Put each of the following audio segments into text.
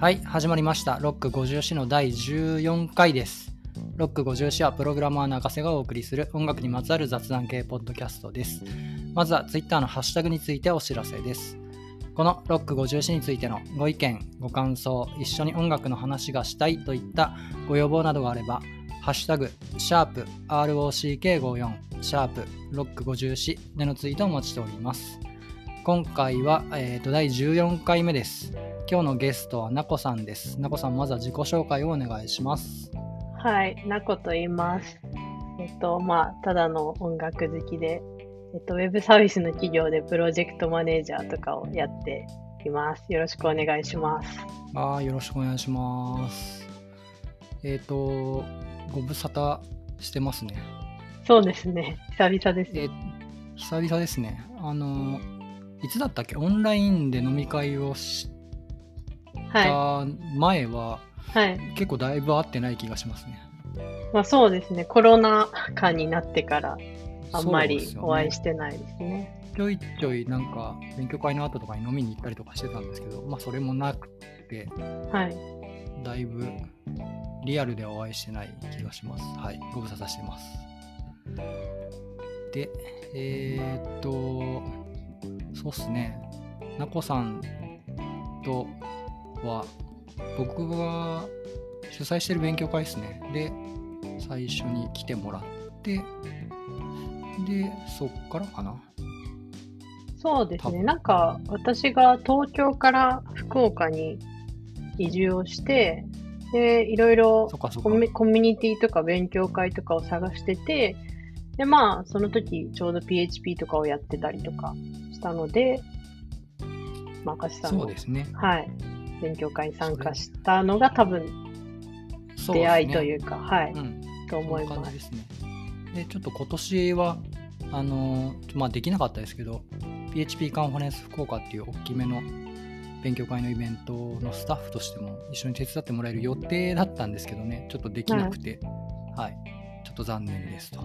はい、始まりました。ロック50詩の第14回です。ロック50詩はプログラマー中瀬がお送りする音楽にまつわる雑談系ポッドキャストです。まずは Twitter のハッシュタグについてお知らせです。このロック50詩についてのご意見、ご感想、一緒に音楽の話がしたいといったご要望などがあれば、ハッシュタグ、シャープ ROCK54、シャープロック50詩でのツイートをお待ちしております。今回は、えーと第14回目です。今日のゲストはなこさんです。なこさん、まずは自己紹介をお願いします。はい、なこと言います。えっと、まあ、ただの音楽好きで、えっと、ウェブサービスの企業でプロジェクトマネージャーとかをやっています。よろしくお願いします。あーよろしくお願いします。えっ、と、ご無沙汰してますね。そうですね、久々です。え久々ですね。あの、いつだったっけ？オンラインで飲み会をしはた前は、い、はい。結構だいぶ会ってない気がしますね。まあ、そうですね、コロナ禍になってから、あんまりお会いしてないですね。ちょいちょいなんか勉強会の後とかに飲みに行ったりとかしてたんですけど、まあそれもなくて、はい。だいぶリアルではお会いしてない気がします。はい。ご無沙汰してます。で、えー、っと、そうっすね。なこさんとは、僕が主催してる勉強会ですね。で、最初に来てもらって、で、そっからかな。そうですね、なんか私が東京から福岡に移住をして、で、いろいろコ。ミュニティとか勉強会とかを探してて、で、まあ、その時ちょうど PHP とかをやってたりとかしたので、まあ、かしさんのそうですね。はい、勉強会に参加したのが多分出会いというか、はい、うん。と思います。ですね。で、ちょっと今年は、あのーまあ、できなかったですけど、PHP カンファレンス福岡っていう大きめの勉強会のイベントのスタッフとしても一緒に手伝ってもらえる予定だったんですけどね、ちょっとできなくて、はい、ちょっと残念ですと。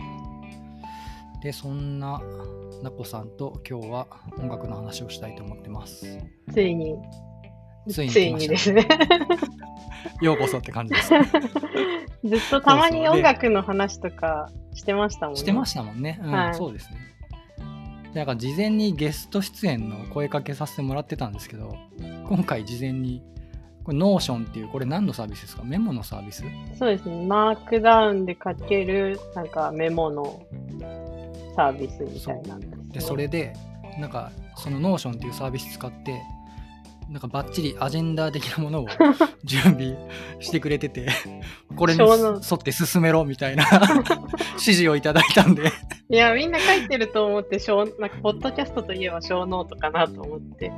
で、そんななこさんと今日は音楽の話をしたいと思ってます。ついに、ついについにですね。ようこそって感じです。ずっとたまに音楽の話とかしてましたもんね。してましたもんね。うん、はいそうですね。でなんか事前にゲスト出演の声かけさせてもらってたんですけど、今回事前に、これ Notion っていう、これ何のサービスですか？メモのサービス？そうですね。マークダウンで書ける、なんかメモのサービスみたいなんです、ね。で、それで、なんかその Notion っていうサービス使って、なんかバッチリアジェンダー的なものを 準備してくれてて、これに沿って進めろみたいな 指示をいただいたんで、いや、みんな書いてると思って、ショーなんか、ポッドキャストといえばショーノートかなと思って、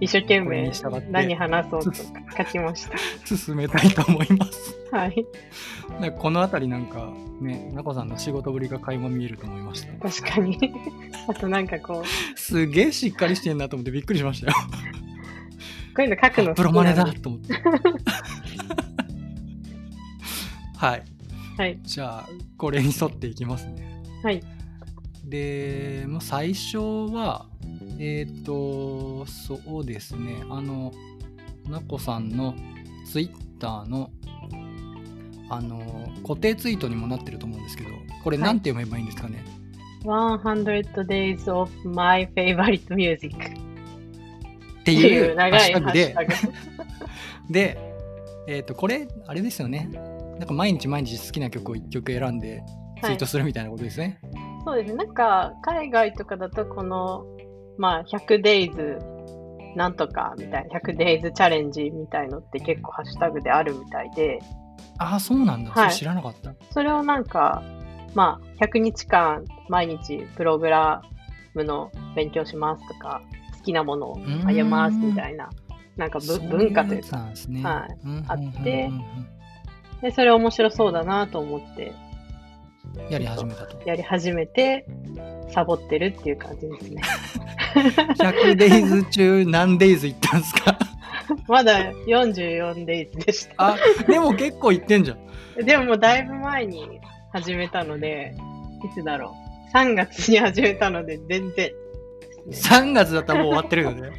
一生懸命何話そうと書きまし進めたいと思います。た。はい。この辺りなんかね、なこさんの仕事ぶりが垣間見えると思いました。確かに。あとなんかこう、すげえしっかりしてんなと思ってびっくりしましたよ。こういうの書くのプロマネだ と思って。はい。はい。じゃあ、これに沿っていきますね。はい。で、まあ、最初は、えっ、と、そうですね、あの、なこさんのツイッターの、あの、固定ツイートにもなってると思うんですけど、これはいなんて読めばいいんですかね？100 days of my favorite music ってい いううハッタグで。で、えっ、と、これ、あれですよね。なんか毎日毎日好きな曲を1曲選んでツイートするみたいなことですね。そうですね。なんか、海外とかだと、この、まあ、100 days なんとかみたいな、100 days チャレンジみたいのって結構ハッシュタグであるみたいで、ああ、そうなんだ。はいそれ知らなかった。それをなんか、まあ、100日間毎日プログラムの勉強しますとか、好きなものをあげますみたいな、なんか文化というか、ね。はいうんあってで、それ面白そうだなと思ってうんやり始めたと。やり始めて、サボってるっていう感じですね。100デイズ中何デイズ行ったんですか？まだ44 days でした。あ、でも結構行ってんじゃん。でもだいぶ前に始めたので、いつだろう。3月に始めたので、全然。3月だったらもう終わってるよね。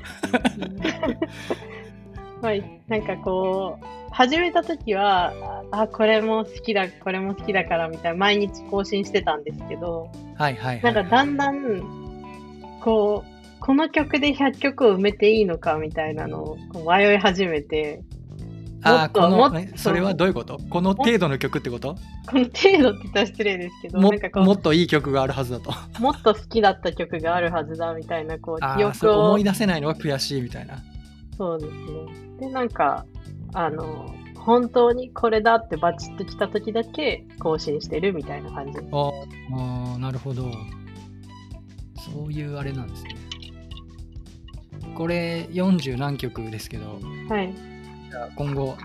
まあ、なんかこう、始めた時は、あ、これも好きだ、これも好きだからみたいな、毎日更新してたんですけど、はいはいはい。なんかだんだん、こう、この曲で100曲を埋めていいのかみたいなのを迷い始めて、あーこのえそれはどういうこと？この程度の曲ってこと？この程度って言ったら失礼ですけど、もっといい曲があるはずだと。もっと好きだった曲があるはずだみたいな、こう、あ記憶を思い。出せないのが悔しいみたいな。そうですね。で、なんか、あの、本当にこれだってバチッときた時だけ更新してるみたいな感じ。ああーなるほど。そういうあれなんですね。これ40何曲ですけど、はい。今後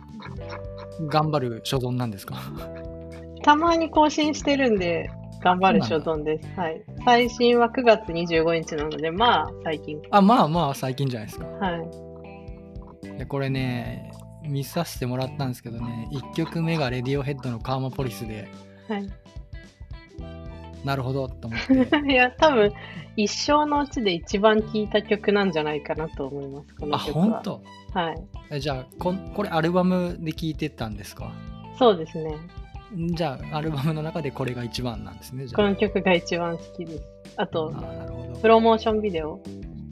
頑張る所存なんですか？たまに更新してるんで、頑張る所存です。はい。最新は9月25日なので、まあ、最近。あまあまあ最近じゃないですか。はい。でこれね見させてもらったんですけどね1曲目がレディオヘッドのカーマポリスではい。なるほどと思って いや、多分、一生のうちで一番聴いた曲なんじゃないかなと思います、このあ曲は。本当？はい。えじゃあこんこれアルバムで聴いてたんですか？そうですね。じゃあアルバムの中でこれが一番なんですねこの曲が一番好きです。あとプロモーションビデオ、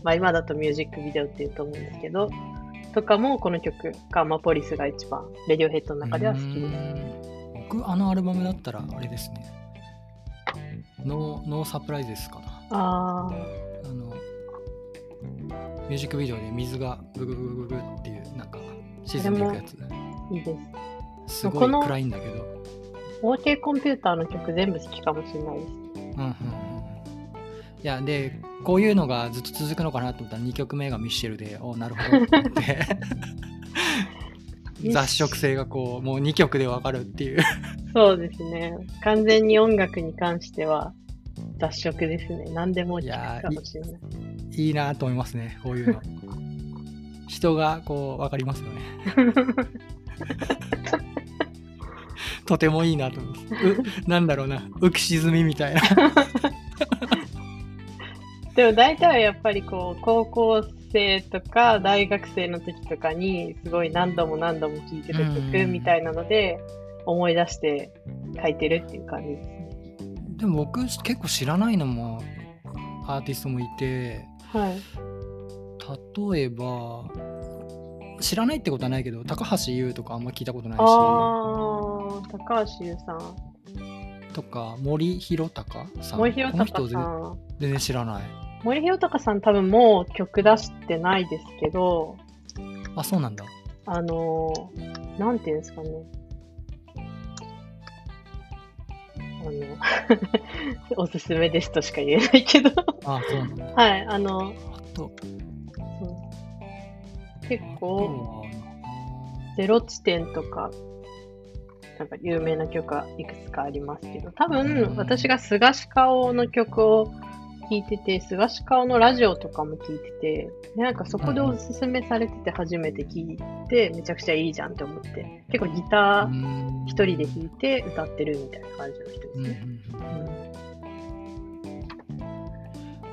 まあ今だとミュージックビデオっていうと思うんですけど、とかもこの曲、ガンマポリスが一番、レディオヘッドの中では好きです。僕あのアルバムだったらあれですねノーノーサプライズですかな。ああのミュージックビデオで水がブグブグブグっていうなんか沈んでいくやつあ、いいです。すごい暗いんだけど。OK コンピューターの曲全部好きかもしれないです。うんうんうんいやでこういうのがずっと続くのかなと思ったら2曲目がミッシェルでおなるほどって雑食性がこうもう2曲でわかるっていう。そうですね。完全に音楽に関しては雑食ですね。何でも聴くかもしれない。いいなと思いますねこういうの。人がこう分かりますよね。とてもいいなと思います。うなんだろうな。浮き沈みみたいな。でも大体はやっぱりこう高校生とか大学生の時とかにすごい何度も何度も聴いてた曲みたいなので思い出して書いてるっていう感じですね。でも僕結構知らないのもアーティストもいてはい。例えば知らないってことはないけど高橋優とかあんま聞いたことないしああ、高橋優さん。とか森弘隆さん森弘この人隆さ全ん。全然知らない森弘隆さん多分もう曲出してないですけど、あそうなんだ。あのー、なんていうんですかね。あの、おすすめですとしか言えないけど。あそうなんだ。はい、あの、そう。結構、はゼロ地点とか、なんか有名な曲はいくつかありますけど、多うん分私が菅氏顔の曲を聴いてて、菅氏顔のラジオとかも聴いてて、でなんかそこでおすすめされてて初めて聴いて、めちゃくちゃいいじゃんって思って、結構ギタうーん。一人で弾いて歌ってるみたいな感じの人ですね。うん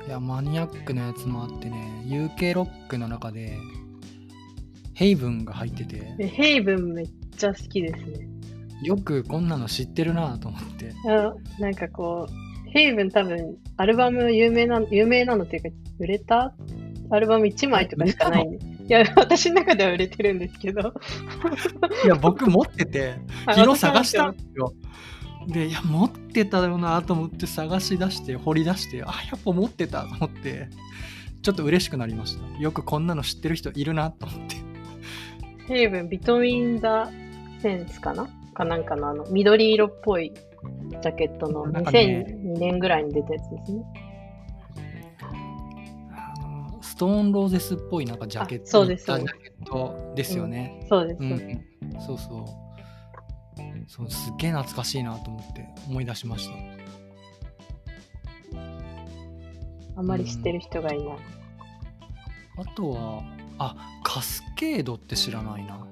いやマニアックなやつもあってね UK ロックの中でヘイブンが入ってて。でヘイブンめっちゃ好きですね。よくこんなの知ってるなと思って。あなんかこう、ヘイブン多分、アルバム有名な、有名なのっていうか、売れたアルバム1枚とかしかないんで。いや、私の中では売れてるんですけど。いや僕持っててあ昨日探したんですよでいや持ってたよなと思って探し出して掘り出してあやっぱ持ってたと思ってちょっと嬉しくなりましたよくこんなの知ってる人いるなと思ってヘイブン、ビトウィン・ザ・センスかなかなんかのあの、緑色っぽいジャケットのなんかね2002年ぐらいに出たやつですね。ストーンローゼスっぽいなんかジャケットあそうですジャケットですよね、そうです。うんそうそうそうすっげえ懐かしいなと思って思い出しましたあんまり知ってる人がいない。あとはあカスケードって知らないな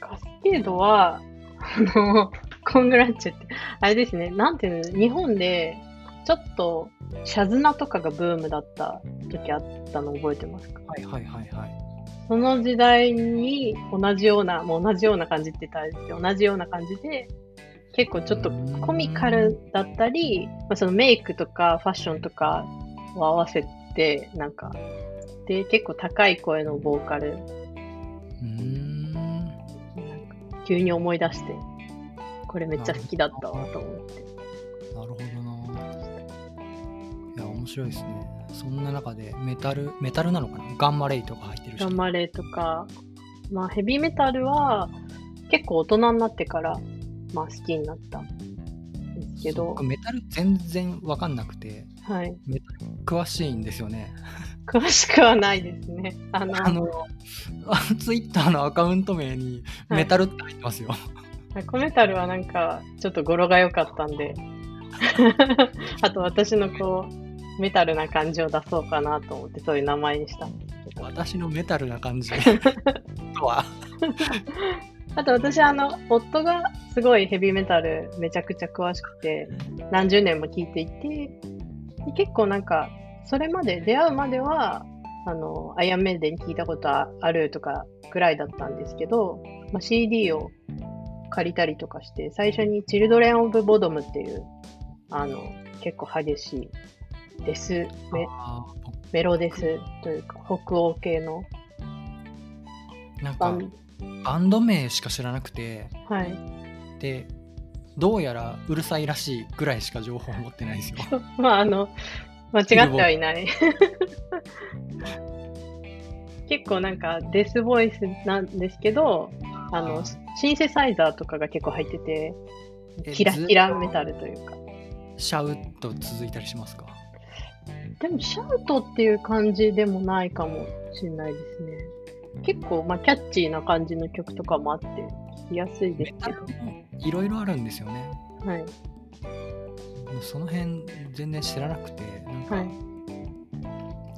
カスケードは、あの、コングラッチェって、あれですね、なんていうの、日本で、ちょっと、シャズナとかがブームだった時あったの覚えてますか？はいはいはいはい。その時代に同じような、もう同じような感じって言ったらですけど、同じような感じで、結構ちょっとコミカルだったり、まあ、そのメイクとかファッションとかを合わせて、なんか、で、結構高い声のボーカル、うーん。急に思い出して、これめっちゃ好きだったわと思って。なるほどな。いや、面白いですね。そんな中でメタル、メタルなのかな？ガンマレイとか入ってるし。ガンマレーとか、まあヘビーメタルは結構大人になってから、まあ好きになったんですけど僕、メタル全然わかんなくて、はい。メタル詳しいんですよね。詳しくはないですね。あの、あの、ツイッターのアカウント名にはいメタルって入ってますよ。コメタルはなんか、ちょっと語呂が良かったんで、あと私のこう、メタルな感じを出そうかなと思って、そういう名前にしたんですけど。私のメタルな感じ？とは？あと私、あの、夫がすごいヘビーメタルめちゃくちゃ詳しくて、何十年も聞いていて、で結構なんか、それまで、出会うまでは、あの、アイアンメイデン聞いたことあるとかぐらいだったんですけど、まあ、CD を借りたりとかして、最初にチルドレン・オブ・ボドムっていう、あの、結構激しいデスメ、あメロデスというか、北欧系のーなんかバン、ド名しか知らなくて、はい。で、どうやらうるさいらしいぐらいしか情報を持ってないですよ。まあ、あの、間違ってはいない。結構なんかデスボイスなんですけど、あのシンセサイザーとかが結構入ってて、えキラキラメタルというか。シャウッと続いたりしますか？でも、シャウトっていう感じでもないかもしれないですね。結構、まあ、キャッチーな感じの曲とかもあって、聴きやすいですけど。いろいろあるんですよね。はい。その辺全然知らなくて、なんか、はい。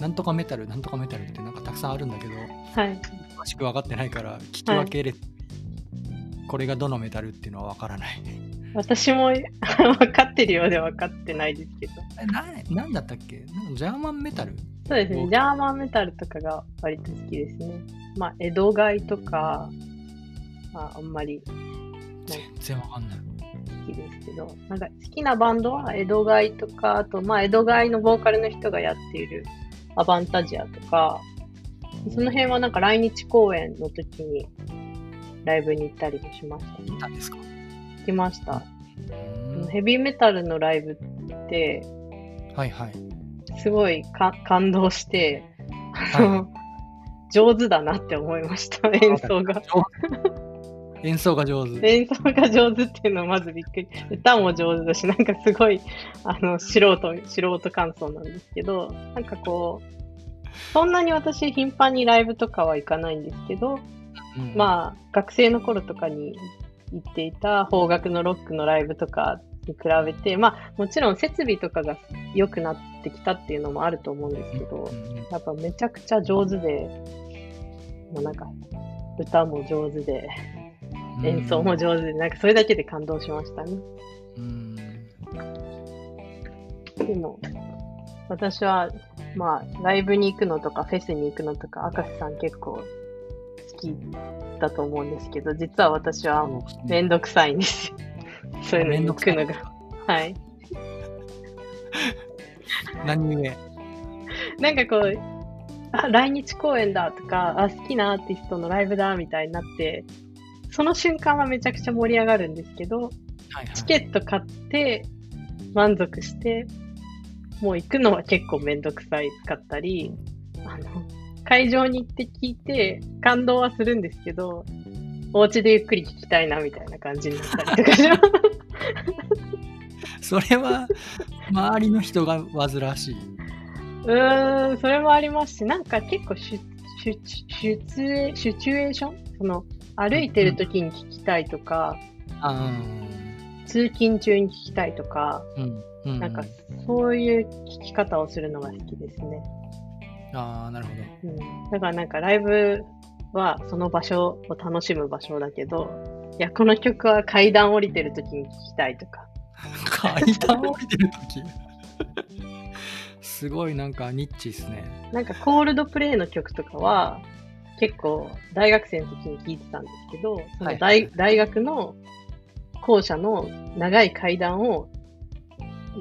なんとかメタル、なんとかメタルってなんかたくさんあるんだけど、はい。詳しく分かってないから、聞き分けれ、これがどのメタルっていうのは分からない。私も 分かってるようで分かってないですけど。えななんだったっけ？ジャーマンメタル？そうですね。おジャーマンメタルとかが割と好きですね。まあ、江戸街とか、まあ、あんまり全然分かんない。好きですけど、なんか好きなバンドは江戸街とか、あと、まあ、江戸街のボーカルの人がやっているアバンタジアとか、その辺はなんか来日公演の時にライブに行ったりもしましたね。見たんですか？行きました。ヘビーメタルのライブって、はいはい。すごいか感動して、あの、は上手だなって思いました、演奏が。演奏が上手。演奏が上手っていうのはまずびっくり。歌も上手だし、なんかすごい、あの、素人、素人感想なんですけど、なんかこう、そんなに私頻繁にライブとかは行かないんですけど、うん。まあ、学生の頃とかに行っていた邦楽のロックのライブとかに比べて、まあ、もちろん設備とかが良くなってきたっていうのもあると思うんですけど、やっぱめちゃくちゃ上手で、もうなんか、歌も上手で、うん。演奏も上手で、なんかそれだけで感動しましたね。うん。でも、私は、まあ、ライブに行くのとか、フェスに行くのとか、赤瀬さん結構好きだと思うんですけど、実は私はめんどくさいんですよ。そういうのに行くのが。はい。何故？なんかこう、あ、来日公演だとか、あ、好きなアーティストのライブだみたいになって、その瞬間はめちゃくちゃ盛り上がるんですけど、はいはいチケット買って、満足して、もう行くのは結構めんどくさいかったり、あの、会場に行って聞いて感動はするんですけど、お家でゆっくり聞きたいなみたいな感じになったりとかします。それは周りの人が煩わしい。うーん、それもありますし、なんか結構シュシュシュシチュエーション？その、歩いてる時に聞きたいとか、あ通勤中に聞きたいとか、うんうん。なんかそういう聞き方をするのが好きですね。ああ、なるほど。うん、だからなんかライブはその場所を楽しむ場所だけど、いや、この曲は階段降りてる時に聴きたいとか。階段降りてる時？すごいなんかニッチですね。なんかコールドプレイの曲とかは、結構大学生の時に聞いてたんですけど、そのはい大,、大学の校舎の長い階段を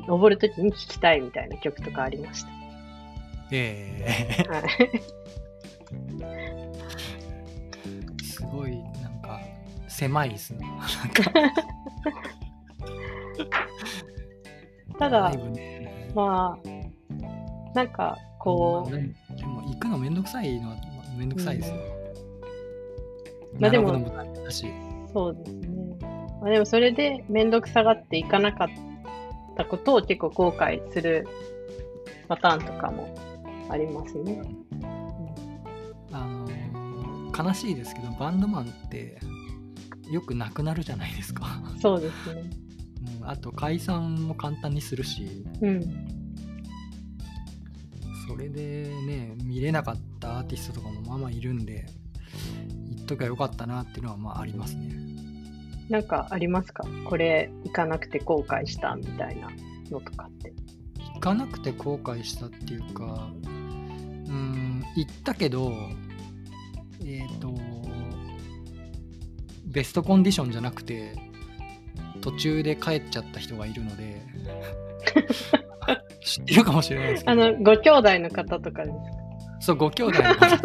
登るときに聴きたいみたいな曲とかありました。えはい、ー、すごいなんか狭いですね。なんかただねまあ、なんかこまあねでも行くのめんどくさいのはまあめんどくさいですよ。まあでもそうですね。まあ、でもそれでめんどくさがっていかなかったことを結構後悔するパターンとかもありますね。あのー悲しいですけどバンドマンってよくなくなるじゃないですか。そうですね。うんあと解散も簡単にするしうん。それでね見れなかったアーティストとかもまあまあいるんで言っときゃよかったなっていうのはまあありますね。なんかありますか？これ行かなくて後悔したみたいなのとかって。行かなくて後悔したっていうかうーん行ったけどえっ、とベストコンディションじゃなくて途中で帰っちゃった人がいるので 知ってるかもしれないですあの、ご兄弟の方とかですか？そうご兄弟の方。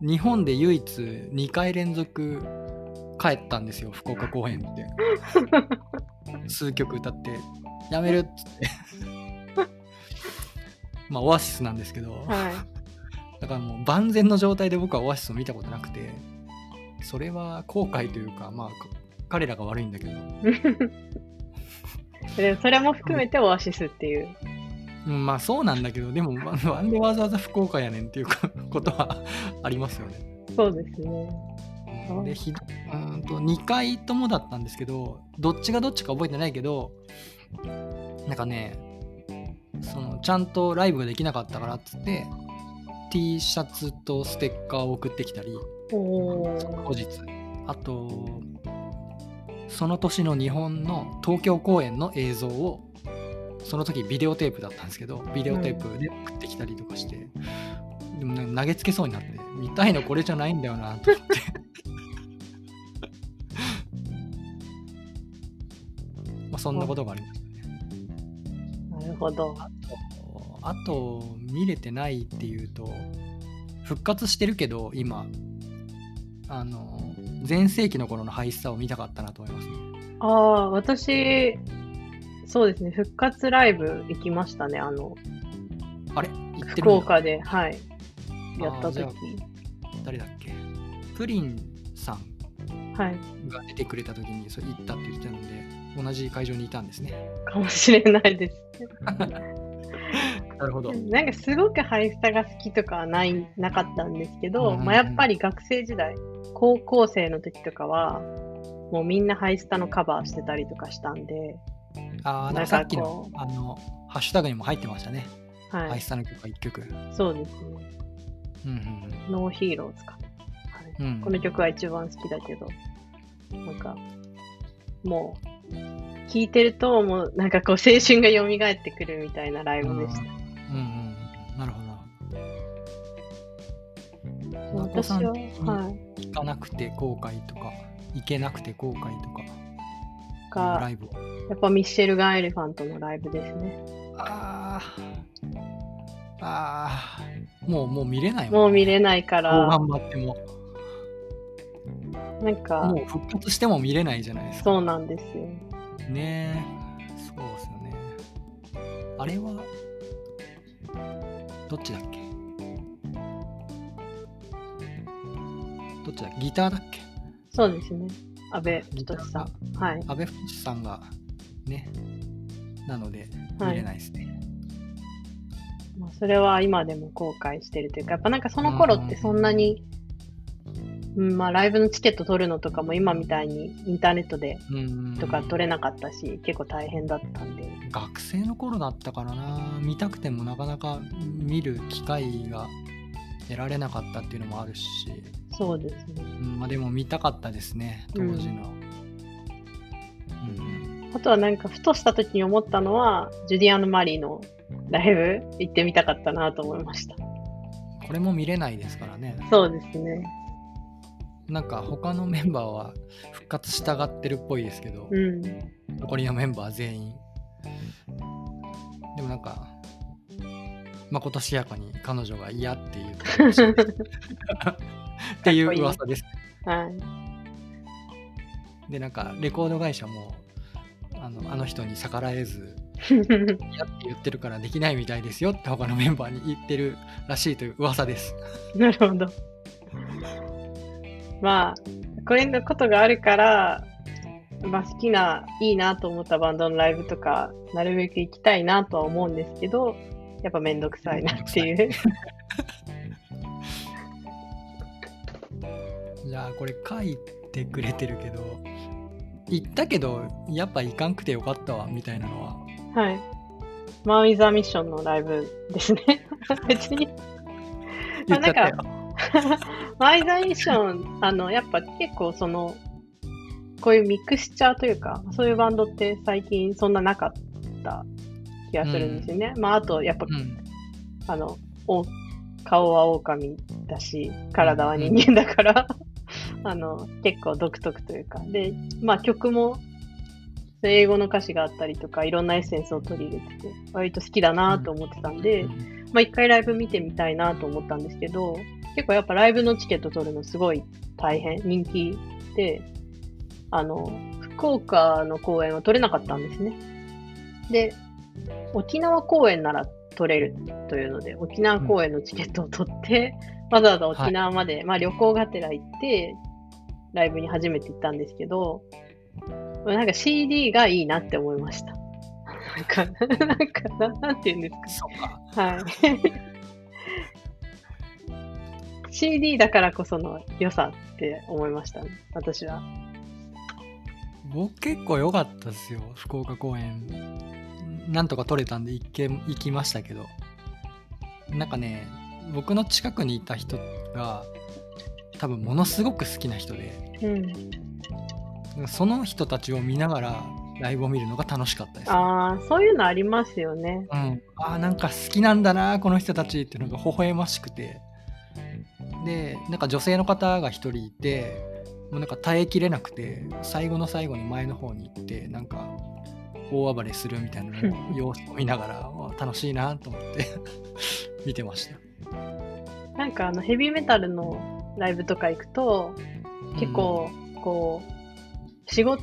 日本で唯一2回連続帰ったんですよ福岡公演って。数曲歌ってやめるっつって まあオアシスなんですけど、はだからもう万全の状態で僕はオアシスを見たことなくてそれは後悔というかまあか彼らが悪いんだけど、い。でもそれも含めてオアシスっていう。うんまあそうなんだけどでもまなんでわざわざ福岡やねんっていうか ことはありますよねそうですね。うんでひどうーんと2回ともだったんですけどどっちがどっちか覚えてないけどなんかねそのちゃんとライブができなかったからっつって T シャツとステッカーを送ってきたり。後日。あとその年の日本の東京公演の映像をその時ビデオテープだったんですけどビデオテープで送ってきたりとかして、でもなんか投げつけそうになって見たいのこれじゃないんだよなと思って。まあそんなことがありましたるほど。あと見れてないっていうと復活してるけど今。あの全盛期の頃のハイスタを見たかったなと思いますね。ああ、私、そうですね、復活ライブ行きましたね、あの、あれ？福岡で、はい、やった時。誰だっけ？プリンさんはい、が出てくれた時にそれ行ったって言ってたので同じ会場にいたんですね。かもしれないです。なるほど。なんかすごくハイスタが好きとかはないなかったんですけど、まあ、やっぱり学生時代、高校生の時とかは、もうみんなハイスタのカバーしてたりとかしたんで、ああなんかさっきのあのハッシュタグにも入ってましたね、はい、ハイスタの曲が1曲。そうですね、うんうんノーヒーローズか。はい。うんうん。この曲は一番好きだけど、なんか、もう、聴いてると、もう、なんかこう、青春が蘇ってくるみたいなライブでした。うんうんなるほど。な私は、はい。行かなくて後悔とか行けなくて後悔とか。ラが、イブをやっぱミッシェルガン・エレファントのライブですね。あー。あー。もうもう見れないもう見れれないから、頑張っても。なんかも、う復活しても見れないじゃないですか。そうなんですよ。ね。えそうですよね。あれはどっちだっけ？どっちだギターだっけ？そうですね。安倍ギター仁さがん。はい。阿部寛さんがねなのではい。見れないですね、まあ、それは今でも後悔してるというか、やっぱなんかその頃ってそんなに、うん、まあライブのチケット取るのとかも今みたいにインターネットでうんとか取れなかったし、結構大変だったんで。学生の頃だったからな見たくてもなかなか見る機会が得られなかったっていうのもあるし、そうですね。うんまあ、でも見たかったですね当時の、うんあとはなんかふとした時に思ったのは、ジュディアン・マリーのライブ行ってみたかったなと思いました。これも見れないですからね。そうですね。なんか他のメンバーは復活したがってるっぽいですけど、うん。残りのメンバー全員。でもなんか、まことしやかに彼女が嫌っていう っていう噂です。はい。で、なんかレコード会社もあのあの人に逆らえず、嫌って言ってるからできないみたいですよって他のメンバーに言ってるらしいという噂です。なるほど。まあ、これのことがあるから、まあ、好きな、いいなと思ったバンドのライブとか、なるべく行きたいなとは思うんですけど、やっぱめんどくさいなっていう。じゃあこれ書いてくれてるけど、行ったけどやっぱ行かんくてよかったわみたいなのははい。マウイザーミッションのライブですね。別に。言っちゃったよ。マイザーミッション、あの、やっぱ結構その、こういうミクスチャーというか、そういうバンドって最近そんななかった気がするんですよね。まあ、あと、やっぱ、うんあの、お顔は狼だし、体は人間だから、あの、結構独特というか。で、まあ曲も、英語の歌詞があったりとか、いろんなエッセンスを取り入れてて、割と好きだなと思ってたんで、まあ一回ライブ見てみたいなと思ったんですけど、結構やっぱライブのチケット取るのすごい大変、人気で、あの、福岡の公演は取れなかったんですね。で、沖縄公演なら取れるというので、沖縄公演のチケットを取って、わざわざ沖縄まで、まあ旅行がてら行って、ライブに初めて行ったんですけど、なんか CD がいいなって思いました。なんか、なんかな、なんて言うんですか。そうか。はい。CD だからこその良さって思いましたね、私は。僕結構良かったですよ、福岡公演。なんとか取れたんで行け行きましたけど。なんかね、僕の近くにいた人が多分ものすごく好きな人で、うん。その人たちを見ながらライブを見るのが楽しかったです、ね。ああ、そういうのありますよね。うん、あーなんか好きなんだなこの人たちっていうのが微笑ましくてでなんか女性の方が一人いてもうなんか耐えきれなくて最後の最後に前の方に行ってなんか大暴れするみたいな様子を見ながら わ楽しいなと思って 見てました。なんかあのヘビーメタルのライブとか行くと、結構、こう、仕事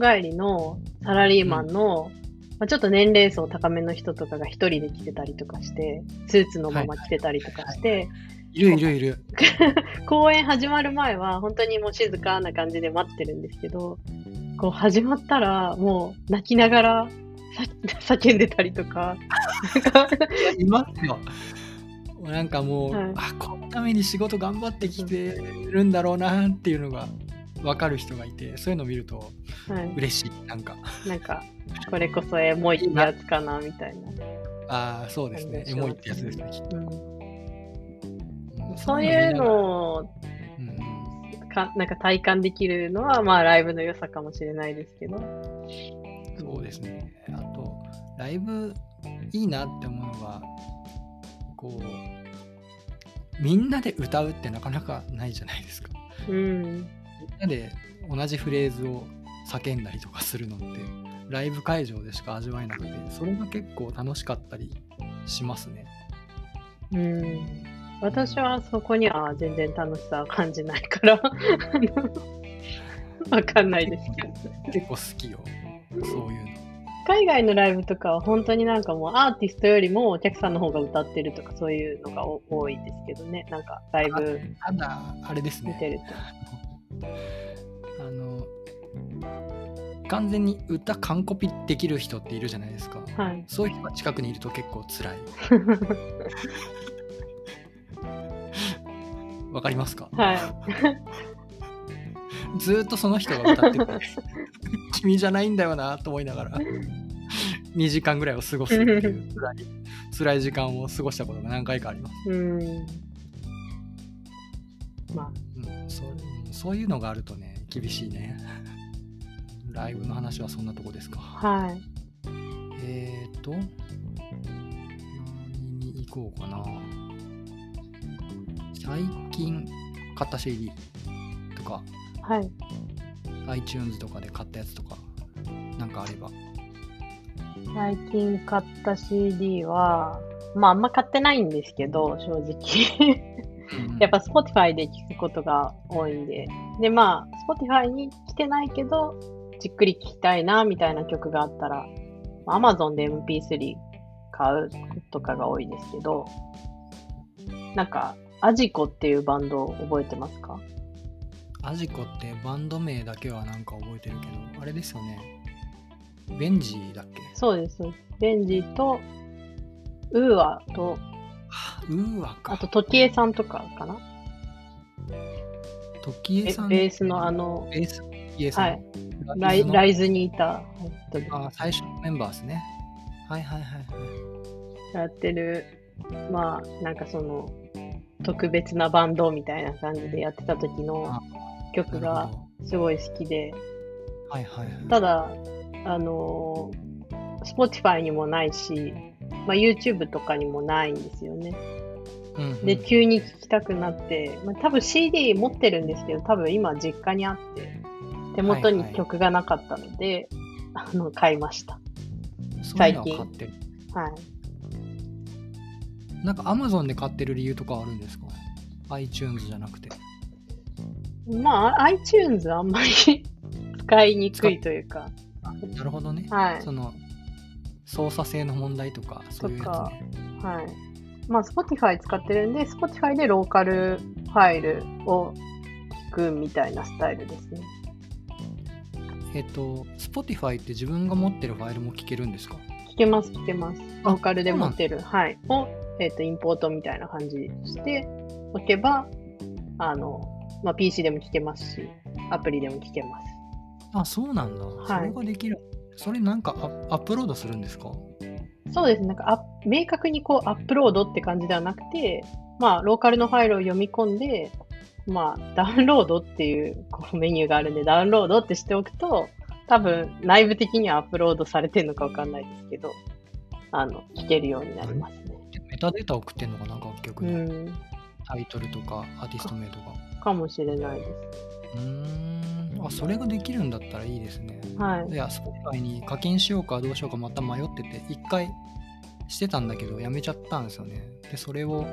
帰りのサラリーマンの、まあ、ちょっと年齢層高めの人とかが一人で来てたりとかして、スーツのまま来てたりとかして、いるいるいる。公演始まる前は本当にもう静かな感じで待ってるんですけど、こう始まったらもう泣きながらさ 叫んでたりとか、なんかいますよ。なんかもう、はい。あこのために仕事頑張ってきてるんだろうなっていうのが分かる人がいてそういうのを見るとはい、嬉しいなんか。なんか、これこそエモいってやつかなみたいな。ああそうですね。エモいってやつですねきっと。うん、うんそういうのをかなんか体感できるのは、まあライブの良さかもしれないですけど。そうですね。あと、ライブいいなって思うのが、こう、みんなで歌うってなかなかないじゃないですか。うん。みんなで同じフレーズを叫んだりとかするのって、ライブ会場でしか味わえなくて、それが結構楽しかったりしますね。うん。私はそこには全然楽しさは感じないから、わかんないですけど。結構好きよ、そういうの。海外のライブとかは本当になんかもうアーティストよりもお客さんの方が歌ってるとかそういうのがお多いですけどね。なんかライブただ、あれですね。見てるあの、完全に歌完コピできる人っているじゃないですか。と。はい。そういう人が近くにいると結構辛い。わかりますか？はい。ずーっとその人が歌ってて 君じゃないんだよなと思いながら。2時間ぐらいを過ごすっていう辛い 辛い時間を過ごしたことが何回かあります、うん。まあ、うん、そうそういうのがあるとね厳しいね。ライブの話はそんなとこですか。はい。えーと何に行こうかな最近買った CD とか、はい。iTunes とかで買ったやつとか、なんかあれば。最近買った CD は、まああんま買ってないんですけど、正直。やっぱ Spotify で聞くことが多いんで。で、まあ、Spotify に来てないけど、じっくり聴きたいな、みたいな曲があったら、まあ Amazon で MP3 買うとかが多いですけど、なんか、 AJICOっていうバンドを覚えてますか？ AJICOってバンド名だけはなんか覚えてるけど、あれですよね。ベンジーだっけ？そうです。ベンジーと、 UAと、はうーわか。あと、トキエさんとかかな？え時江さん。ベースのあの、ベース時江さん。はいライのライズにいたあ最初のメンバーですね。はいはいはいはい。やってる、まあ、なんかその、特別なバンドみたいな感じでやってた時のあ曲がすごい好きで、どはいはいはい。ただ、あのー、Spotify にもないし、まあ、YouTube とかにもないんですよね。うんうんで、急に聴きたくなって、まあ、多分 CD 持ってるんですけど、多分今実家にあって、手元に曲がなかったので、あの、買いました。そういうのは買ってる。はい。なんか Amazon で買ってる理由とかあるんですか ?iTunes じゃなくて。まあ、iTunes あんまり 使いにくいというか、なるほどね。はい。その操作性の問題とか、そういうやつね。はい。まあ、Spotify 使ってるんで、Spotify でローカルファイルを聞くみたいなスタイルですね。えっと、Spotify って自分が持ってるファイルも聞けるんですか？聞けます、聞けます。あローカルで持ってる、はい。を、えっ、と、インポートみたいな感じしておけば、あの、まあ、PC でも聞けますし、アプリでも聞けます。あ、そうなんだ。いそれができる。それなんかアアップロードするんですか？そうですね。なんかあ、明確にこう、アップロードって感じではなくて、まあ、ローカルのファイルを読み込んで、まあ、ダウンロードっていうこうメニューがあるんで、ダウンロードってしておくと、多分、内部的にはアップロードされてるのかわかんないですけど、あの、聞けるようになりますタデータ送ってんのかな楽曲の、うん、タイトルとかアーティスト名とか。かもしれないです。うーん。あ、それができるんだったらいいですね。はいい。や、Spotify に課金しようかどうしようかまた迷ってて、一回してたんだけど、やめちゃったんですよね。で、それを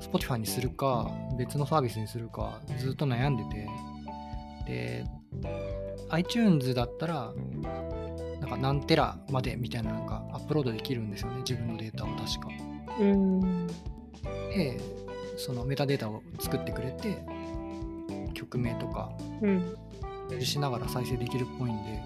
Spotify にするか、別のサービスにするか、ずっと悩んでて、で、iTunes だったら、なんか何テラまでみたいななんかアップロードできるんですよね、自分のデータを確か。うん。で、そのメタデータを作ってくれて、曲名とかうん。しながら再生できるっぽいんで、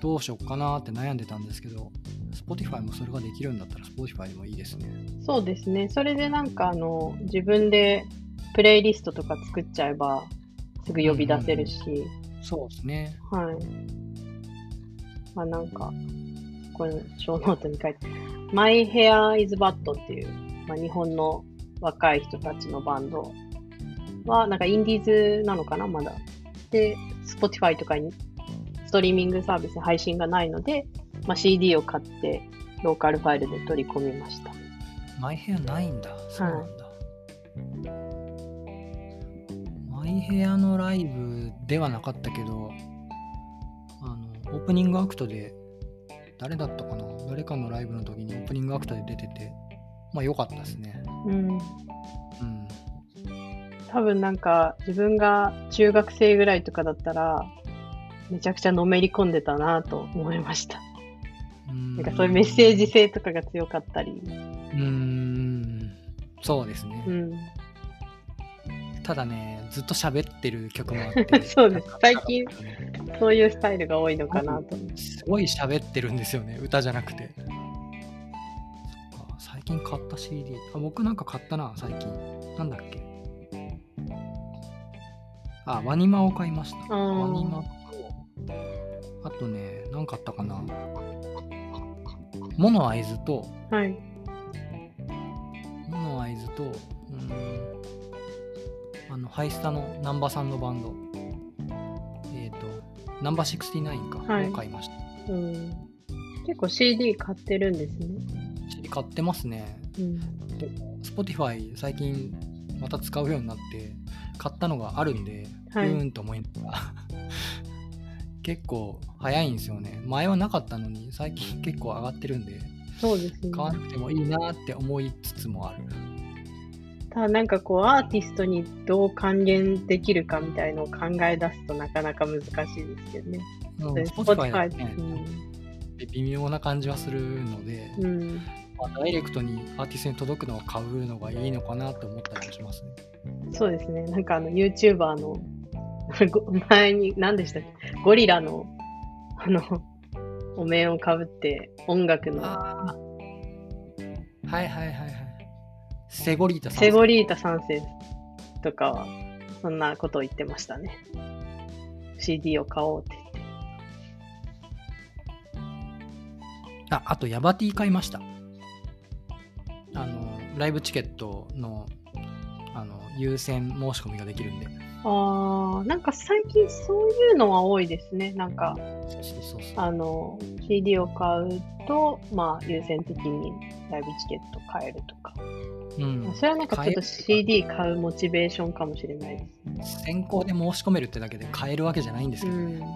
どうしよっかなーって悩んでたんですけど、Spotify もそれができるんだったら Spotify でもいいですね。そうですね。それでなんか、あの、自分でプレイリストとか作っちゃえば、すぐ呼び出せるし、そうですね。はい。まあなんか、これ、ショーノートに書いて、My Hair is Bad っていう、まあ、日本の若い人たちのバンドは、なんかインディーズなのかな、まだ。で、Spotify とかにストリーミングサービス配信がないので、まあ、CD を買って、ローカルファイルで取り込みました。マイヘアないんだ。そうなんだ。マイヘアのライブではなかったけど、あの、オープニングアクトで、誰だったかな？誰かのライブの時にオープニングアクトで出てて、まあ良かったですね。うん。うん。多分なんか自分が中学生ぐらいとかだったら、めちゃくちゃのめり込んでたなと思いました。うんなんかそういうメッセージ性とかが強かったり。うーん。そうですね。うん。ただね、ずっと喋ってる曲もあって。そうです最近そういうスタイルが多いのかなと。すごい喋ってるんですよね、歌じゃなくて。そっか最近買った CD。あ、僕なんか買ったな、最近。なんだっけ。あ、ワニマを買いました。ワニマと、あとね、何買ったかな。モノアイズと、はい。モノアイズと、うーん、あの、ハイスタの南波さんのバンド、えっ、と、ナンバー69か、はいを買いました。うん。結構 CD 買ってるんですね。CD 買ってますね。うん。Spotify 最近また使うようになって買ったのがあるんで、はいうーんと思いながら 結構早いんですよね前はなかったのに最近結構上がってるんでそうですね買。わなくてもいいなって思いつつもあるただなんかこうアーティストにどう還元できるかみたいのを考え出すとなかなか難しいですけどね。うね。うん。微妙な感じはするので、うん、まあダイレクトにアーティストに届くのを買うのがいいのかなと思ったりもしますね。そうですね。なんかあの YouTuber のご前に何でしたっけ？ゴリラのあのお面をかぶって音楽の。はいはいはいはいセゴリータさんセゴリータ3世とかはそんなことを言ってましたね。CD を買おうって言って。ああとヤバティ買いましたあのライブチケットのあの優先申し込みができるんでああ、なんか最近そういうのは多いですね。なんかあの CD を買うと、まあ、優先的にライブチケット買えるとか。うん。それはなんかちょっと CD 買うモチベーションかもしれないです。先行で申し込めるってだけで買えるわけじゃないんですけど、うん。なん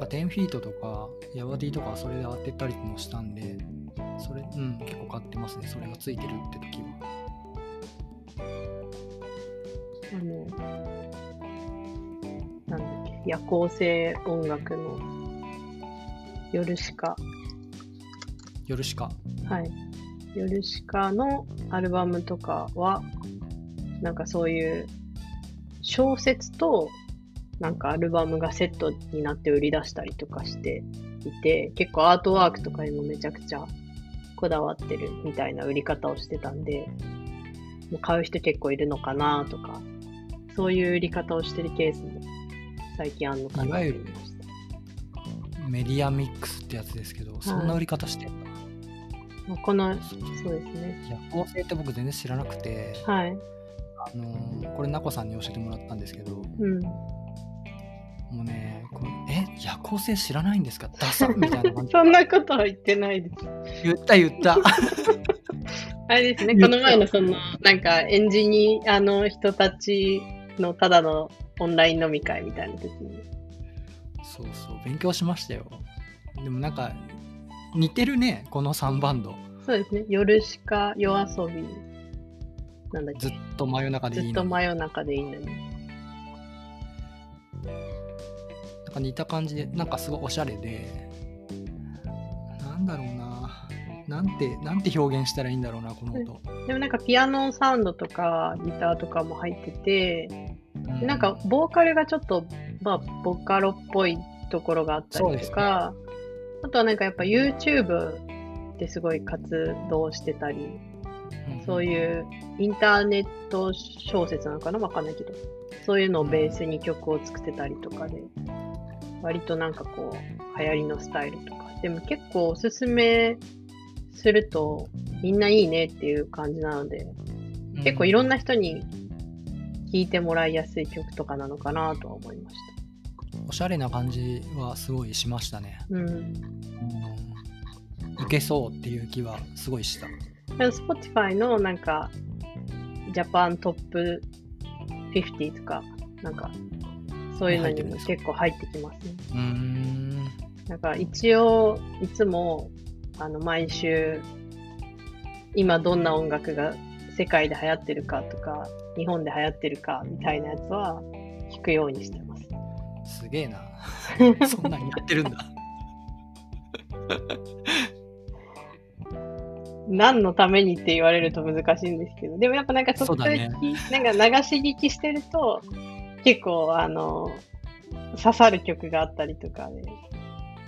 か10フィートとかヤバティとかはそれで当てたりもしたんでそれうん結構買ってますね。それがついてるって時は。あの、なんだっけ、夜行性音楽の。夜しか、夜しか。はい。夜しかのアルバムとかは、なんかそういう小説となんかアルバムがセットになって売り出したりとかしていて、結構アートワークとかにもめちゃくちゃこだわってるみたいな売り方をしてたんで、もう買う人結構いるのかなとか、そういう売り方をしてるケースも最近あるのかなと思いました。メディアミックスってやつですけどそんな売り方してんだ、まあこの、そうですね。夜行性って僕全然知らなくて、はい。あのーこれナコさんに教えてもらったんですけどうん。もうねこれえ夜行性知らないんですか？ダサみたいな感じ そんなことは言ってないです。言った言った あれですね、この前のその、なんかエンジニアの人たちのただのオンライン飲み会みたいな時に。そうそう勉強しましたよでもなんか似てるねこの3バンドそうですね、夜しか夜遊び、なんだっずっけ、と真夜中でずっといいのに。真夜中でいいのに。なんか似た感じでなんかすごいおしゃれで。なんだろうな。なんてなんて表現したらいいんだろうなこの音、でもなんかピアノサウンドとかギターとかも入ってて、うでなんかボーカルがちょっと、まあ、ボカロっぽいところがあったりとか、あとはなんかやっぱ YouTube ですごい活動してたり、そうういうインターネット小説なのかな？わかんないけど、そういうのをベースに曲を作ってたりとかで、割となんかこう、流行りのスタイルとか。でも結構おすすめすると、みんないいねっていう感じなので、ん。結構いろんな人に聴いてもらいやすい曲とかなのかなとは思いましおしゃれな感じはすごいしましたね、た。うん。うん、いけそうっていう気はすごいした Spotify のなんか、ジャパントップ50とか、なんか、そういうのにも結構入ってきますね。うーんなんか一応、いつも、あの、毎週、今どんな音楽が世界で流行ってるかとか、日本で流行ってるかみたいなやつは聞くようにしてます。すげえな。そんなんやってるんだ。何のためにって言われると難しいんですけど、でもやっぱなんか時々、ね。なんか流し聞きしてると、結構あの、刺さる曲があったりとかで、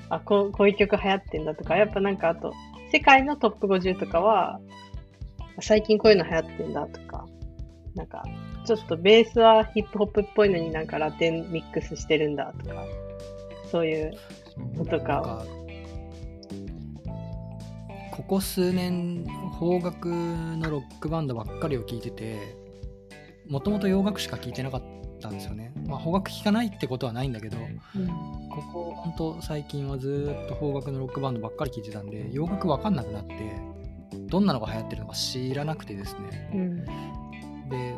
あ、こうこういう曲流行ってんだとか、やっぱなんかあと、世界のトップ50とかは、最近こういうの流行ってんだとか、なんか、ちょっとベースはヒップホップっぽいのになんかラテンミックスしてるんだとか、そういう、とかここ数年邦楽のロックバンドばっかりを聴いててもともと洋楽しか聴いてなかったんですよね。まあ邦楽聴かないってことはないんだけどうん。ここほんと最近はずーっと邦楽のロックバンドばっかり聴いてたんで洋楽わかんなくなってどんなのが流行ってるのか知らなくてですね。うん。で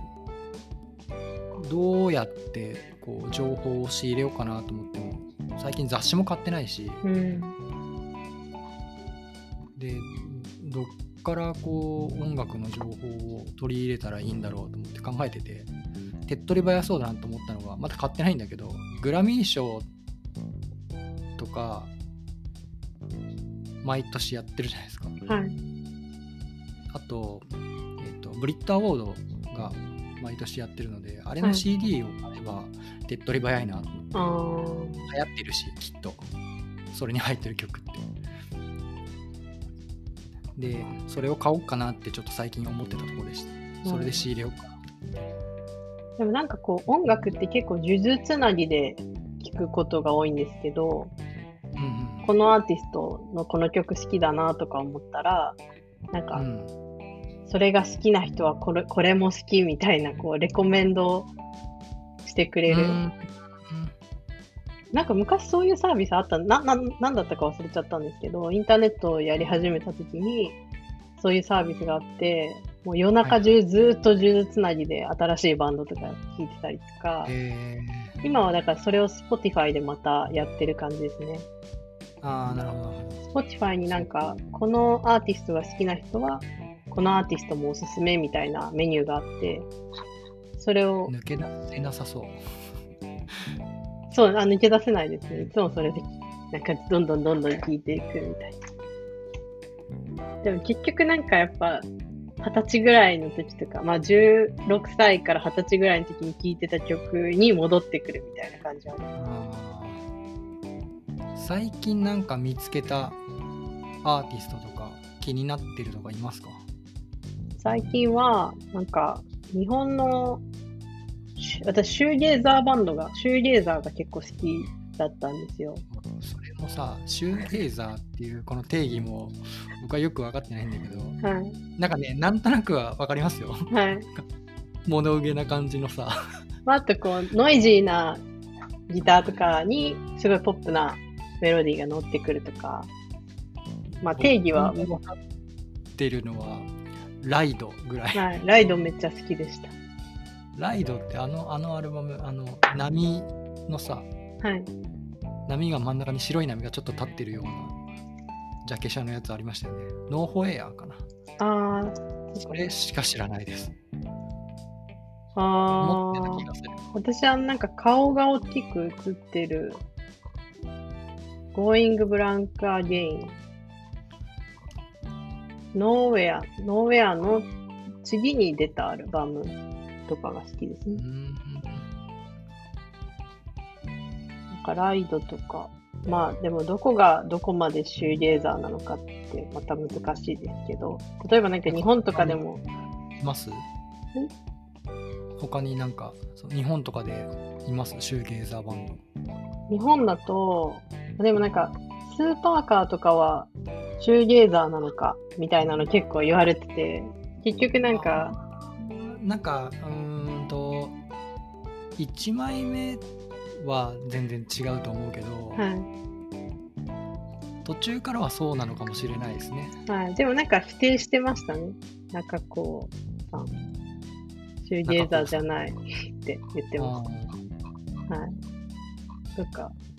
どうやってこう情報を仕入れようかなと思っても最近雑誌も買ってないしうん。でどっからこう音楽の情報を取り入れたらいいんだろうと思って考えてて手っ取り早そうだなと思ったのがまだ買ってないんだけどグラミー賞とか毎年やってるじゃないですかはい。あと,、えっとブリットアワードが毎年やってるのであれのはい CD を買えば手っ取り早いなと思って。流行ってるしきっと。それに入ってる曲って。でそれを買おうかなってちょっと最近思ってたところでした。それで仕入れようかな、でもなんかこう音楽って結構数珠つなぎで聞くことが多いんですけど、うんうん。このアーティストのこの曲好きだなとか思ったら、なんかうんそれが好きな人はこれこれも好きみたいなこうレコメンドしてくれる。うんなんか昔そういうサービスあったなな、なんだったか忘れちゃったんですけど、インターネットをやり始めた時に、そういうサービスがあって、もう夜中中ずーっと数珠つなぎで新しいバンドとか聴いてたりとか、え今はだからそれを Spotify でまたやってる感じですね。ー、ああなるほど Spotify になんか、このアーティストが好きな人は、このアーティストもおすすめみたいなメニューがあって、それを、抜け出せなさそうそう、あ抜け出せないですね。いつもそれで、なんかどんどんどんどん聴いていくみたいな。でも結局なんかやっぱ、二十歳ぐらいの時とか、まあ16歳から二十歳ぐらいの時に聴いてた曲に戻ってくるみたいな感じは最近なんか見つけたアーティストとか気になってるとかいますか？最近は、なんか、日本の、し私、シューゲーザーバンドが、シューゲーザーが結構好きだったんですよ。それもさシューゲーザーっていうこの定義も僕はよく分かってないんだけどはい。なんかねなんとなくは分かりますよはい。物憂げな感じのさまあ、あと、こう、ノイジーなギターとかに、すごいポップなメロディーが乗ってくるとか、まあ、定義は、分かってるのはライドぐらい。はい、ライドめっちゃ好きでした。ライドってあのあのアルバムあの波のさはい。波が真ん中に白い波がちょっと立ってるようなジャケ写のやつありましたよね。ノーホエアーかな。あーそれしか知らないです。あ持ってたー気がする。私はなんか顔が大きく映ってる Going Blank Again ノーウェア、ノーウェアの次に出たアルバムとかが好きですね。なんか Ride とか、まあでもどこがどこまでシューゲーザーなのかってまた難しいですけど、例えばなんか日本とかでも、います？他になんか日本とかでいます？シューゲーザーバンド。日本だと、でもなんかスーパーカーとかはシューゲーザーなのかみたいなの結構言われてて、結局なんか、なんかうーんと1枚目は全然違うと思うけど、はい。途中からはそうなのかもしれないですねはい、でもなんか否定してましたね。中子さん。シューゲーザーじゃないって言ってまあす。はい。とか、ー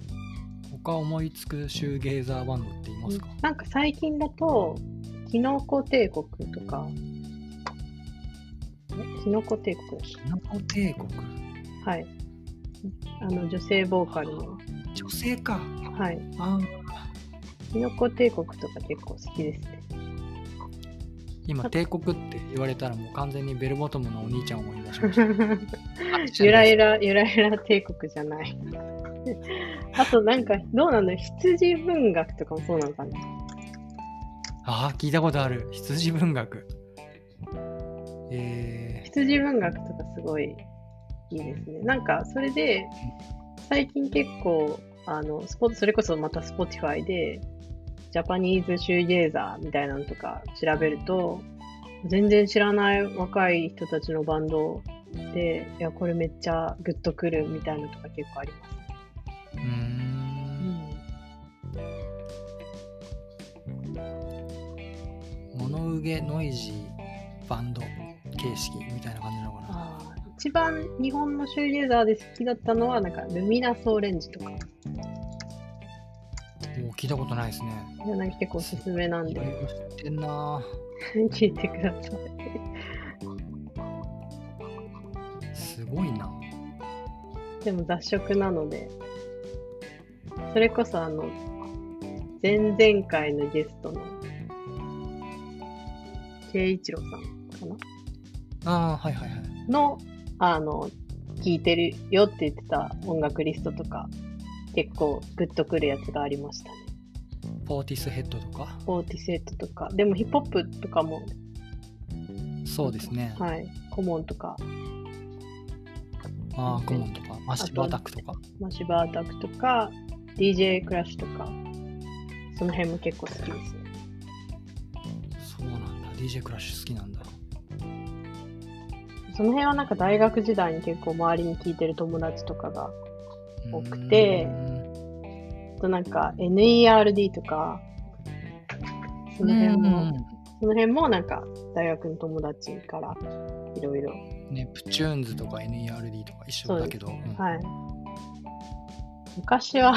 他思いつくシューゲーザーバンドって言いますか、なんか最近だと、キノコ帝国とか、え？キノコ帝国キノコ帝国？けはい。あの、女性ボーカルの。女性かはい。あキノコ帝国とか結構好きですね。今帝国って言われたらもう完全にベルボトムのお兄ちゃんを思い出しました。ゆらゆら、ゆらゆら帝国じゃない。あとなんか、どうなんだろう羊文学とかもそうなのかな。ああ聞いたことある。羊文学。え羊文学とかすごいいいですね。なんか、それで、最近結構、あの、スポそれこそまた Spotify で、ジャパニーズシューゲーザーみたいなのとか調べると、全然知らない若い人たちのバンドで、いや、これめっちゃグッとくるみたいなのとか結構あります。ー、うーん物憂げノイジーバンド形式みたいな感じなのかな。一番日本のシューゲーザーで好きだったのは、なんかルミナスオレンジとか。お聞いたことないですね。いやなんか結構おすすめなんで知ってんな聞いてください。すごいな。でも雑食なので、それこそあの、前々回のゲストの、慶一郎さんかな？ああ、はいはいはい。の、あの、聞いてるよって言ってた音楽リストとか、結構グッとくるやつがありましたね。ポーティスヘッドとか？オーティセットとか、でもヒップホップとかも、そうですね。はい、コモンとか、ああ、コモンとか、マッシブアタックとか。マシバータクとか、DJ クラッシュとか、その辺も結構好きですね。そうなんだ。DJ クラッシュ好きなんだ。その辺はなんか大学時代に結構周りに聞いてる友達とかが、多くうてあとなんか NERD とか、その辺も、うんその辺もなんか大学の友達からいろいろ、ね、プチューンズとか NERD とか一緒だけど。うんはい。昔は、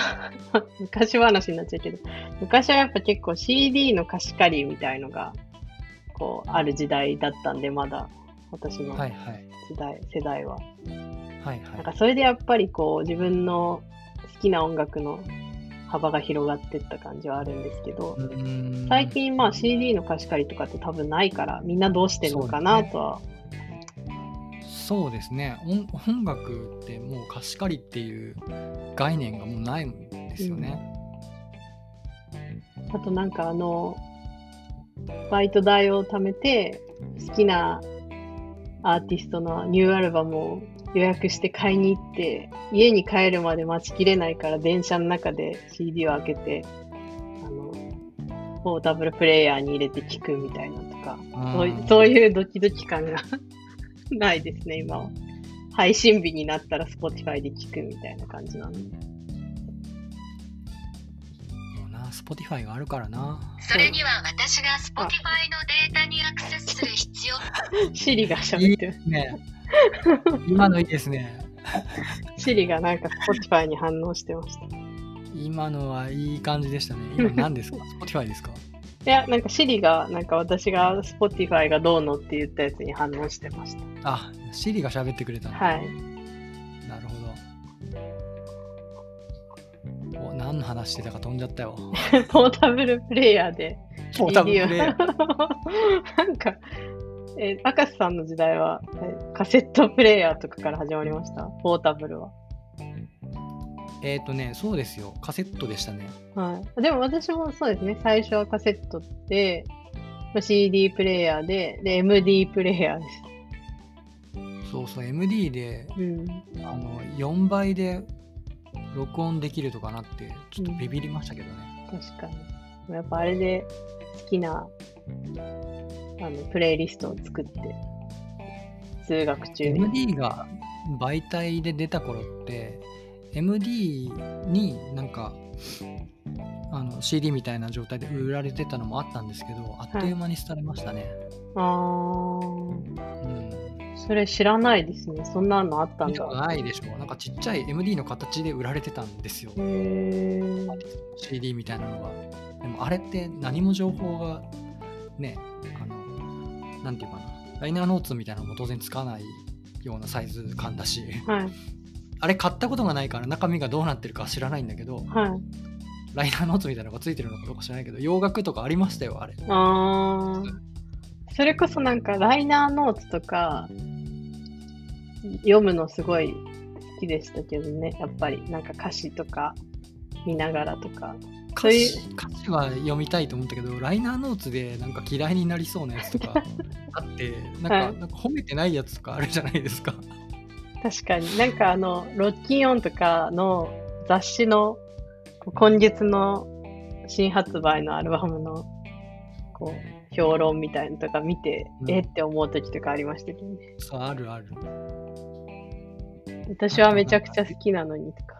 昔話になっちゃうけど、昔はやっぱ結構 CD の貸し借りみたいのが、こう、ある時代だったんで、まだ私のはいはい。時代、世代は。はいはなんかそれでやっぱりこう自分の好きな音楽の幅が広がってった感じはあるんですけど、最近まあ CD の貸し借りとかって多分ないからみんなどうしてんのかなとは、そうですね。音音楽ってもう貸し借りっていう概念がもうないんですよね。あとなんかあのバイト代を貯めて好きなアーティストのニューアルバムを予約して買いに行って家に帰るまで待ちきれないから電車の中で CD を開けてあのポータブルプレイヤーに入れて聴くみたいなとかそういうんそういうドキドキ感が ないですね今は。配信日になったら Spotify で聴くみたいな感じなので。もうな Spotify があるからな。それには私が Spotify のデータにアクセスする必要。Siri がい喋ってる。ね。今のいいですね。Siri がなんか Spotify に反応してました今のはいい感じでしたね。今何ですか ?Spotify ですか？いや、なんか Siri が、なんか私が Spotify がどうのって言ったやつに反応してました。あ、Siri が喋ってくれたの。はい。なるほど。お、何の話してたか飛んじゃったよ。ポータブルプレイヤーで。ポータブルプレイヤー。なんか、えー、赤瀬さんの時代は、えカセットプレイヤーとかから始まりました？ポータブルは。えっ、とね、そうですよ。カセットでしたね。はい。でも私もそうですね。最初はカセットで、まあ CD プレイヤーで、で、MD プレイヤーです。そうそう、MD でうん。あの4倍で録音できるとかなって、ちょっとビビりましたけどね。確かに。やっぱあれで好きなあのプレイリストを作って、通学中に。MD が媒体で出た頃って、MD になんか、あの CD みたいな状態で売られてたのもあったんですけど、あっという間に廃れましたね。あー、うん。それ知らないですね。そんなのあったんだ。ないでしょ。なんかちっちゃい MD の形で売られてたんですよ CD みたいなのが。でもあれって何も情報がね、あの、なんていうかな、ライナーノーツみたいなのも当然つかないようなサイズ感だし、はい。あれ買ったことがないから中身がどうなってるか知らないんだけど、はい。ライナーノーツみたいなのがついてるのかどうか知らないけど、洋楽とかありましたよ、あれ。あー。それこそなんかライナーノーツとか読むのすごい好きでしたけどね。やっぱりなんか歌詞とか見ながらとか。歌詞歌詞は読みたいと思ったけど、ライナーノーツでなんか嫌いになりそうなやつとか あって、なんか,、はいなんか褒めてないやつとかあるじゃないですか。確かに。なんかあの、ロッキンオンとかの雑誌の今月の新発売のアルバムのこう評論みたいなのとか見て、うんえって思う時とかありましたけどね。あるある。私はめちゃくちゃ好きなのにとか。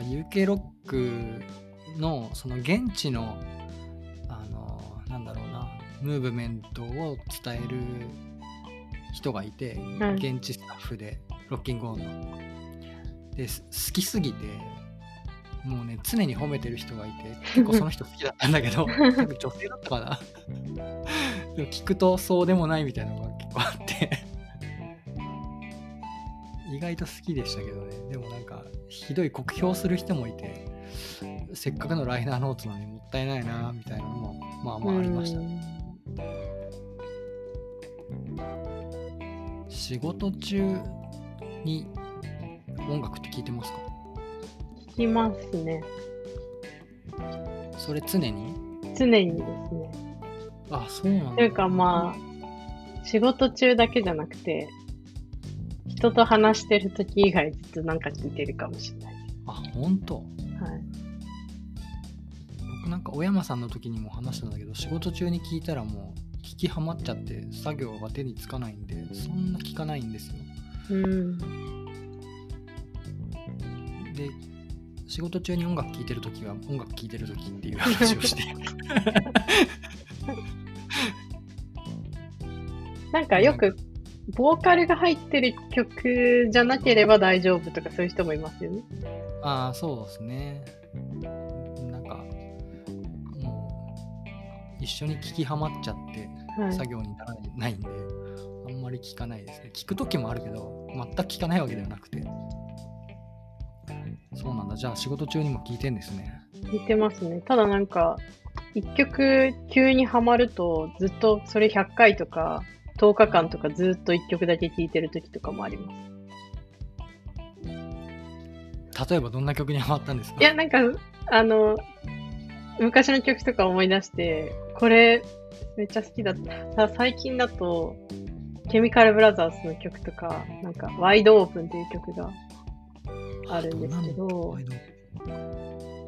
か UK ロックのその現地のあのなんだろうなムーブメントを伝える人がいて、うん。現地スタッフでロッキングオンの。です好きすぎてもうね常に褒めてる人がいて結構 その人好きだったんだけど 女性だったかな。でも聞くとそうでもないみたいなのが結構あって意外と好きでしたけどね。でもなんかひどい酷評する人もいてせっかくのライナーノーツなのにもったいないなみたいなのもまあまあありました。ね仕事中に音楽って聞いてますか？聞きますね。それ常に？常にですね。あそうなんだ。というかまあ、仕事中だけじゃなくて、人と話してる時以外ずっとなんか聞いてるかもしれないであ本当？す。はい。僕なんか小山さんの時にも話したんだけど仕事中に聞いたらもう聞きはまっちゃって作業が手につかないんでそんな聞かないんですようん。で仕事中に音楽聴いてる時は音楽聴いてる時っていう話をして なんかよく、ボーカルが入ってる曲じゃなければ大丈夫とかそういう人もいますよね。ああそうですねなんかもう一緒に聞きはまっちゃってはい。作業にならないんで、あんまり聞かないですね聞く時もあるけど全く聞かないわけではなくてそうなんだじゃあ仕事中にも聞いてんですね聞いてますね。ただなんか、一曲急にハマると、ずっとそれ100回とか、10日間とかずっと一曲だけ聴いてる時とかもあります。例えばどんな曲にハマったんですか？いや、なんか、あの、昔の曲とか思い出して、これ、めっちゃ好きだった。さ最近だと、ケミカルブラザーズの曲とか、なんか、ワイドオープンっていう曲があるんですけど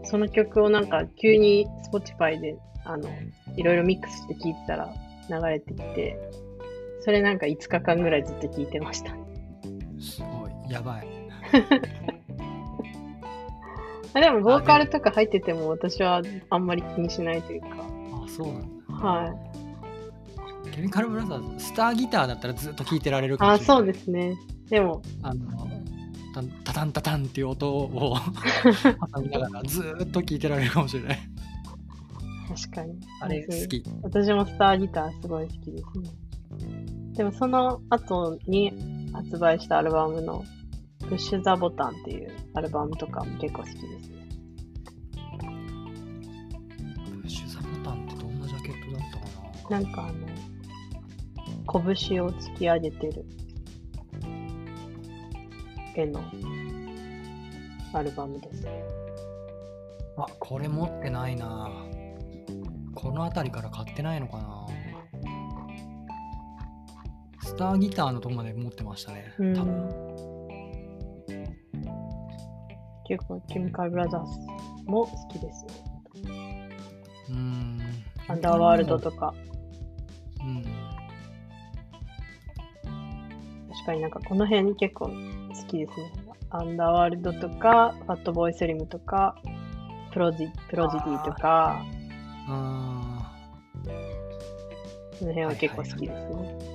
その曲をなんか急に Spotify であのいろいろミックスして聴いてたら流れてきて、それなんか5日間ぐらいずっと聴いてました。すごいやばい あでもボーカルとか入ってても私はあんまり気にしないというか、あそうなんだはい。ケミカルブラザーズスターギターだったらずっと聴いてられるかもあ、しれないそうですね。でも、あのタンタタンタタンっていう音を 挟みながらずーっと聴いてられるかもしれない確かに。あれ好き私もスターギターすごい好きですね。でもその後に発売したアルバムの Push the Button っていうアルバムとかも結構好きですね。プッシュザボタンってどんなジャケットだったかな？なんかあの、拳を突き上げてる絵のアルバムです。あこれ持ってないなこの辺りから買ってないのかな？スターギターのとこまで持ってましたね。うん。多分。結構、ケミカルブラザーズも好きですね。うーん。アンダーワールドとか、うん。確かになんかこの辺結構好きですね。アンダーワールドとか、ファットボーイスリムとか、プロジプロジディとか、あその辺は結構好きですね。ーはいはい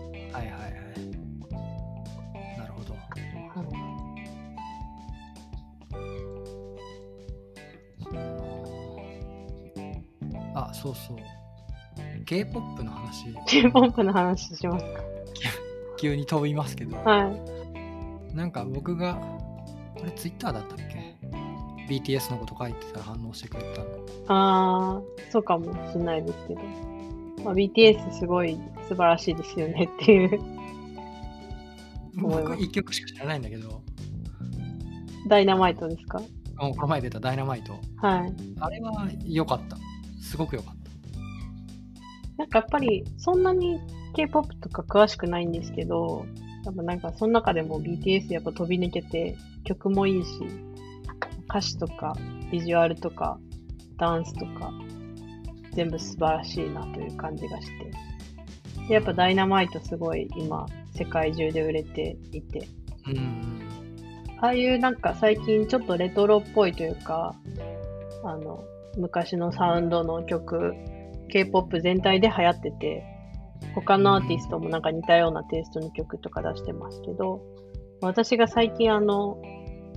あそうそう。K-POP の話。K-POP の話します急に飛びますけど。かはい。なんか僕があれ Twitter だったっけ？BTS のこと書いてたら反応してくれたの。あー、そうかもしれないですけど。まあ、BTS すごい素晴らしいですよねっていう。僕1曲しか知らないんだけど。ダイナマイトですか？あこの前出た「ダイナマイト。はい。」あれは良かったすごく良かった。なんかやっぱりそんなに K-POP とか詳しくないんですけど、やっぱなんかその中でも BTS やっぱ飛び抜けて曲もいいし、歌詞とかビジュアルとかダンスとか全部素晴らしいなという感じがして。でやっぱダイナマイトすごい今世界中で売れていて、うん。ああいうなんか最近ちょっとレトロっぽいというか、あの、昔のサウンドの曲 K-POP 全体で流行ってて、他のアーティストもなんか似たようなテイストの曲とか出してますけど、私が最近あの、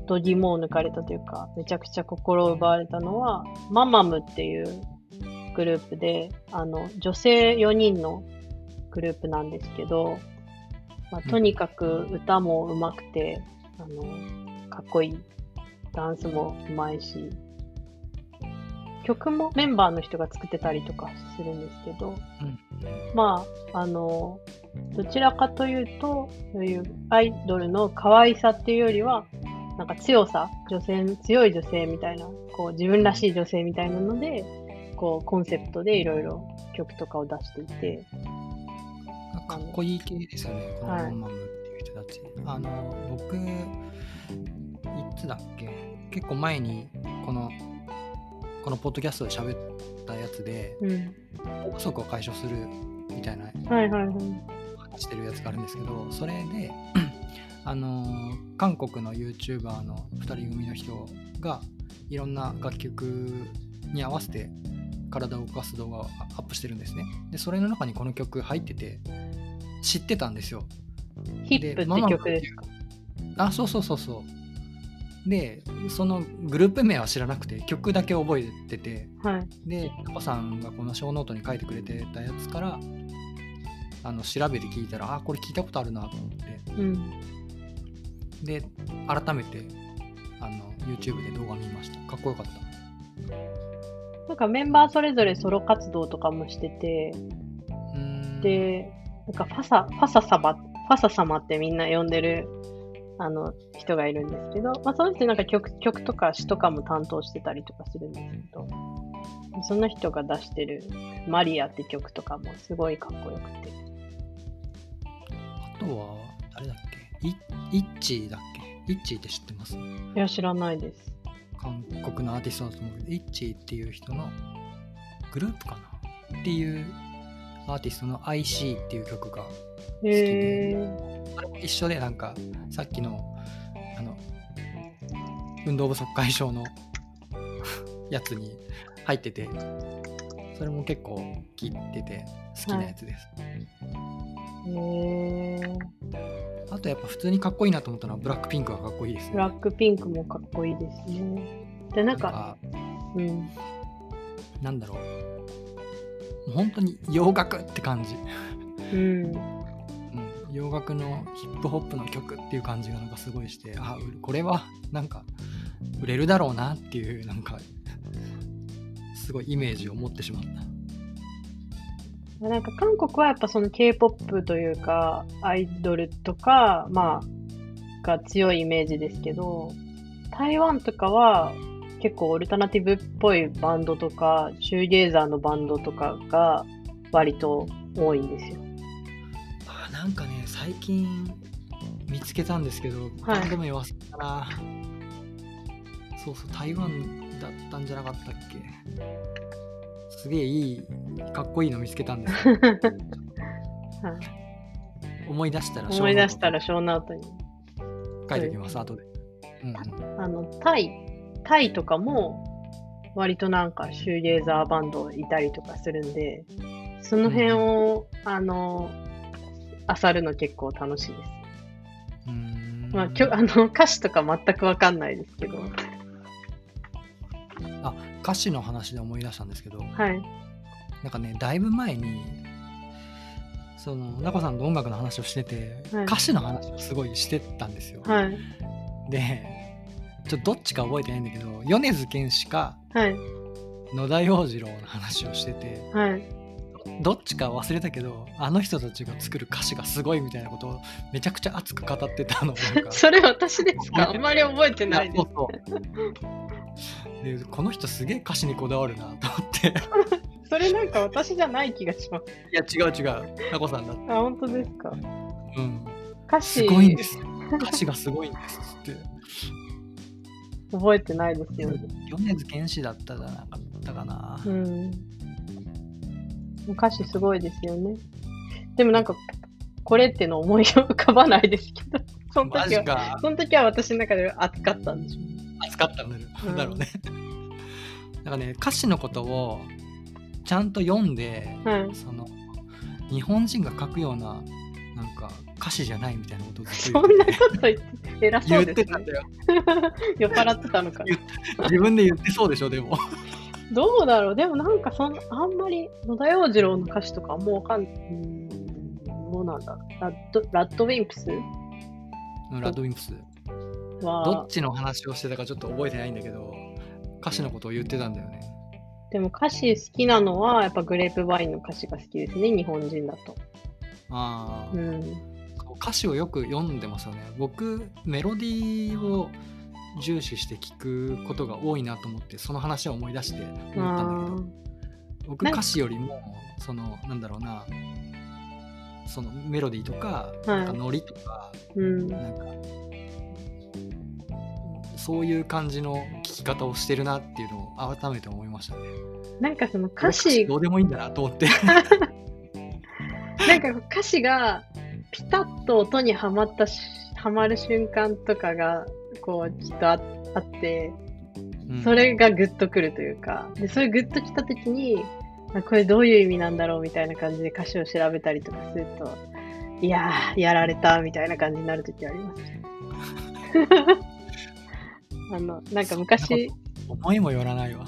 度肝を抜かれたというか、めちゃくちゃ心を奪われたのは、ママムっていうグループで、あの、女性4人のグループなんですけど、まあ、とにかく歌も上手くて、あの、かっこいい。ダンスも上手いし、曲もメンバーの人が作ってたりとかするんですけど、まあ、あの、どちらかというと、そういうアイドルの可愛さっていうよりは、なんか強さ、女性、強い女性みたいな、こう自分らしい女性みたいなので、こうコンセプトでいろいろ曲とかを出していて、かっこいい系ですよね、このはい。ママムっていう人たち。あの、僕、いつだっけ？結構前に、この、このポッドキャストで喋ったやつで、うん。不足を解消するみたいなはいはいはい。話してるやつがあるんですけど、それで、あのー韓国の YouTuber の2人組の人がいろんな楽曲に合わせて体を動かす動画をアップしてるんですね。で、それの中にこの曲入ってて、知ってたんですよ。ヒップって曲ですか？あ、そうそうそうそう。で、そのグループ名は知らなくて、曲だけ覚えてて、はい。で、タコさんがこのショーノートに書いてくれてたやつから、あの調べて聞いたら、あ、これ聞いたことあるなと思って、うん。で、改めてあの YouTube で動画見ました。かっこよかった。なんかメンバーそれぞれソロ活動とかもしてて、で、なんかファサ、ファサ様、ファサ様ってみんな呼んでる、あの、人がいるんですけど、まあその人なんか曲、曲とか詩とかも担当してたりとかするんですけど、その人が出してるマリアって曲とかもすごいかっこよくて。あとは、誰だっけ？イイッチーだっけ？イッチーって知ってます？いや、知らないです。韓国のアーティストだと思うけど、イッチーっていう人のグループかな？っていうアーティストの IC っていう曲がへー。それも一緒でなんかさっきのあの運動不足解消の やつに入っててそれも結構聴いてて好きなやつです、へー。あとやっぱ普通にかっこいいなと思ったのはブラックピンクがかっこいいですねブラックピンクもかっこいいですね。で、なんか、うん。なんだろう本当に洋楽って感じ、うん。うん、洋楽のヒップホップの曲っていう感じがなんかすごいしてあうこれはなんか売れるだろうなっていうなんかすごいイメージを持ってしまった。なんか韓国はやっぱその K-POP というか、アイドルとか、まあ、が強いイメージですけど、台湾とかは結構オルタナティブっぽいバンドとか、シューゲーザーのバンドとかが割と多いんですよ。あなんかね最近見つけたんですけど、バンド名忘れたなそうそう台湾だったんじゃなかったっけ？すげえいいかっこいいの見つけたんですよ。はい。思い出したら思い出したらら小ノートに。書いておきます後で、うんうん、あの、タイ、タイとかも割となんかシューゲーザーバンドいたりとかするんで、その辺を、あの、漁るの結構楽しいです。うーんまあ、きょ あの歌詞とか全くわかんないですけど。歌詞の話で思い出したんですけどはい。なんかねだいぶ前にその中さんと音楽の話をしてて、はい歌詞の話をすごいしてたんですよ、はい。でちょっとどっちか覚えてないんだけど米津玄師かはい。野田洋次郎の話をしててはい。どっちか忘れたけどあの人たちが作る歌詞がすごいみたいなことをめちゃくちゃ熱く語ってたの。それ私ですか？あんまり覚えてないです。でこの人すげえ歌詞にこだわるなと思って。それなんか私じゃない気がします。いや違う違う。タコさんだって。あ、本当ですか？うん。歌詞。すごいんですよ。歌詞がすごいんですって覚えてないですよね。米津玄師だったじゃなかったかな、うん。歌詞すごいですよね。でもなんか、これっての思い浮かばないですけど、そのマ時は、その時は私の中で熱かったんでしょうね。熱かったんだろうんだろうね。なん かね歌詞のことをちゃんと読んではい。その日本人が書くようななんか歌詞じゃないみたいなことをずっ そんなこと言って、偉そうですね。てたんだよ。酔っ払ってたのか。自分で言ってそうでしょでも。どうだろう。でもなんかそんあんまり野田洋次郎の歌詞とかもうわかんどうなんだラッドラッドウィンプス？うんラッドウィンプス。どはっちの話をしてたかちょっと覚えてないんだけど歌詞のことを言ってたんだよね。でも歌詞好きなのはやっぱグレープワインの歌詞が好きですね日本人だと。ああ、うん。歌詞をよく読んでますよね。僕メロディーを重視して聞くことが多いなと思ってその話を思い出して思ったんだけあど僕歌詞よりもそのなんだろうなそのメロディーとか,、はい。なんかノリとか。なんかそういう感じの聞き方をしてるなっていうのを改めて思いましたね。なんかその歌詞、どうでもいいんだなと思って。なんか歌詞がピタッと音にはまったし、はまる瞬間とかが、こう、きっとああって、うんそれがグッとくるというか、で、それグッときたときに、あこれどういう意味なんだろうみたいな感じで歌詞を調べたりとかすると、いやー、やられたみたいな感じになるときあります。あの、なんか昔、思いもよらないわ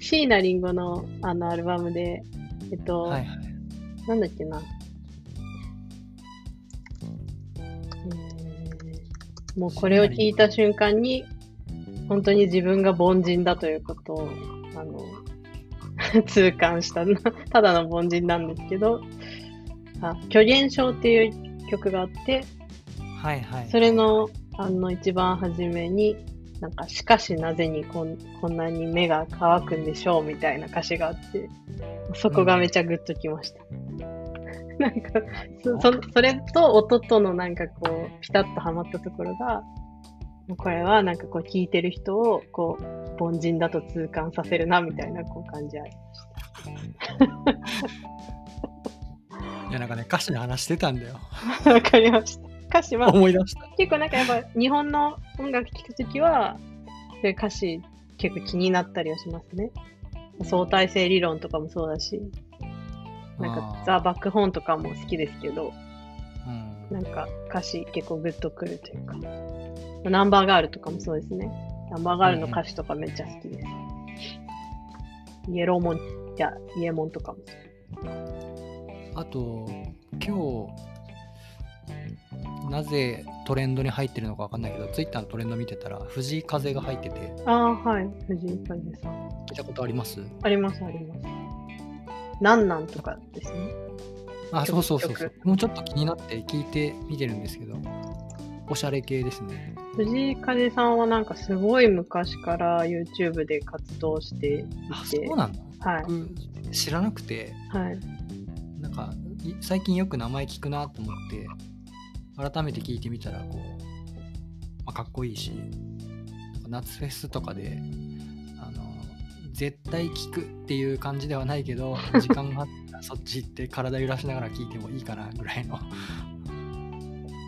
椎名林檎のあのアルバムで、えっと、はいはいなんだっけな。もうこれを聞いた瞬間に、本当に自分が凡人だということを、あの、痛感したな。ただの凡人なんですけど、あ、虚言症っていう曲があって、はいはいそれの、あの、一番初めに、なんか、しかしなぜにこんこんなに目が乾くんでしょうみたいな歌詞があって、そこがめちゃグッときました。なんかそ、そそれと音とのなんかこう、ピタッとはまったところが、これはなんかこう聞いてる人をこう、凡人だと痛感させるなみたいなこう感じあり いやなんかね歌詞の話してたんだよました。わかりました。歌詞は思い出した結構なんかやっぱ日本の音楽聴くときは、そういう歌詞結構気になったりはしますね。相対性理論とかもそうだし、なんかザ・バックホーンとかも好きですけど、うんなんか歌詞結構グッとくるというか、ナンバーガールとかもそうですね。ナンバーガールの歌詞とかめっちゃ好きです。イエローモン、いや、イエモンとかも。あと今日なぜトレンドに入ってるのかわかんないけどツイッターのトレンド見てたら藤井風が入っててああ、はい。藤井風さん。聞いたことあります？あります、あります。なんなんとかですね。あそうそうそうそう。曲。もうちょっと気になって聞いて見てるんですけどおしゃれ系ですね。藤井風さんはなんかすごい昔から YouTube で活動していあて、そうなんだ。はい、僕知らなくて。はい。なんかい最近よく名前聞くなと思って改めて聞いてみたらこう、まあ、かっこいいし夏フェスとかで絶対聞くっていう感じではないけど 時間があったらそっち行って体揺らしながら聞いてもいいかなぐらいの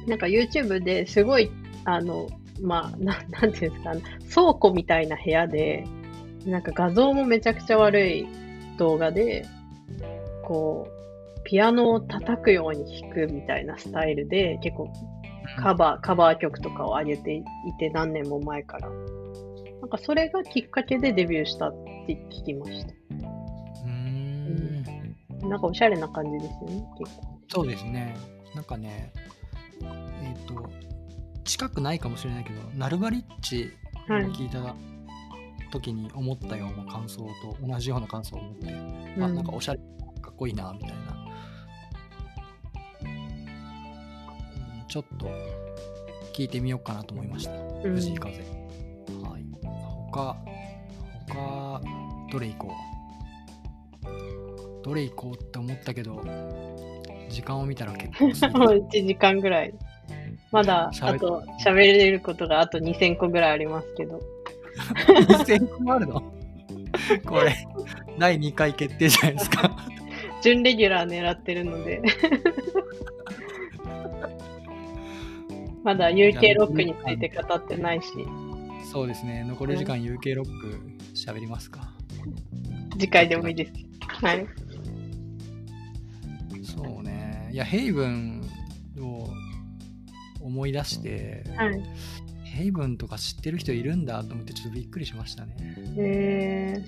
なんか YouTube ですごい、あの、まあ、ななんていうんですか、倉庫みたいな部屋で、なんか画像もめちゃくちゃ悪い動画で、こう、ピアノを叩くように弾くみたいなスタイルで、結構カバー、カバー曲とかを上げていて何年も前から。なんかそれがきっかけでデビューしたって聞きました。うーん。なんかおしゃれな感じですよね、結構。そうですね。なんかねえっ、と近くないかもしれないけどナルバリッチをはい。聞いた時に思ったような感想と同じような感想を持って、うん。あなんかおしゃれかっこいいなみたいな、うんちょっと聞いてみようかなと思いました。うん。藤井風、はい他他どれ行こうどれ行こうって思ったけど時間を見たら結構もうて1時間ぐらい。まだ、あと、喋れることがあと2000個ぐらいありますけど。2000個もあるの？これ第2回決定じゃないですか準レギュラー狙ってるので。まだ UK ロックについて語ってないし、そうですね残り時間 UK ロック喋りますか？次回でもいいです。はい。そうね。いや、ヘイブンを思い出して、はい。ヘイブンとか知ってる人いるんだと思ってちょっとびっくりしましたね。え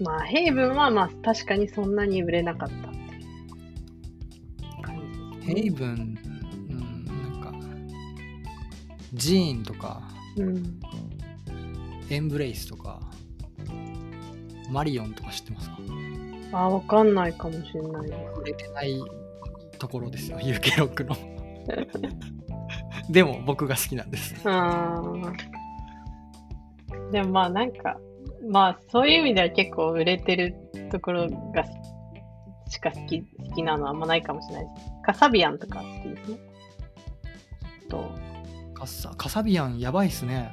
ー、まあ、ヘイブンはまあ確かにそんなに売れなかったっていう感じですねヘイブン、うん、なんか、ジーンとか、うん。エンブレイスとか、マリオンとか知ってますか？あ、わかんないかもしれないで売れてないところですよ、UK ロックの。でも僕が好きなんです。でもまあなんか、まあそういう意味では結構売れてるところがしか好き好きなのはあんまないかもしれないです。カサビアンとか好きですね。と、カサカサビアンやばいっすね。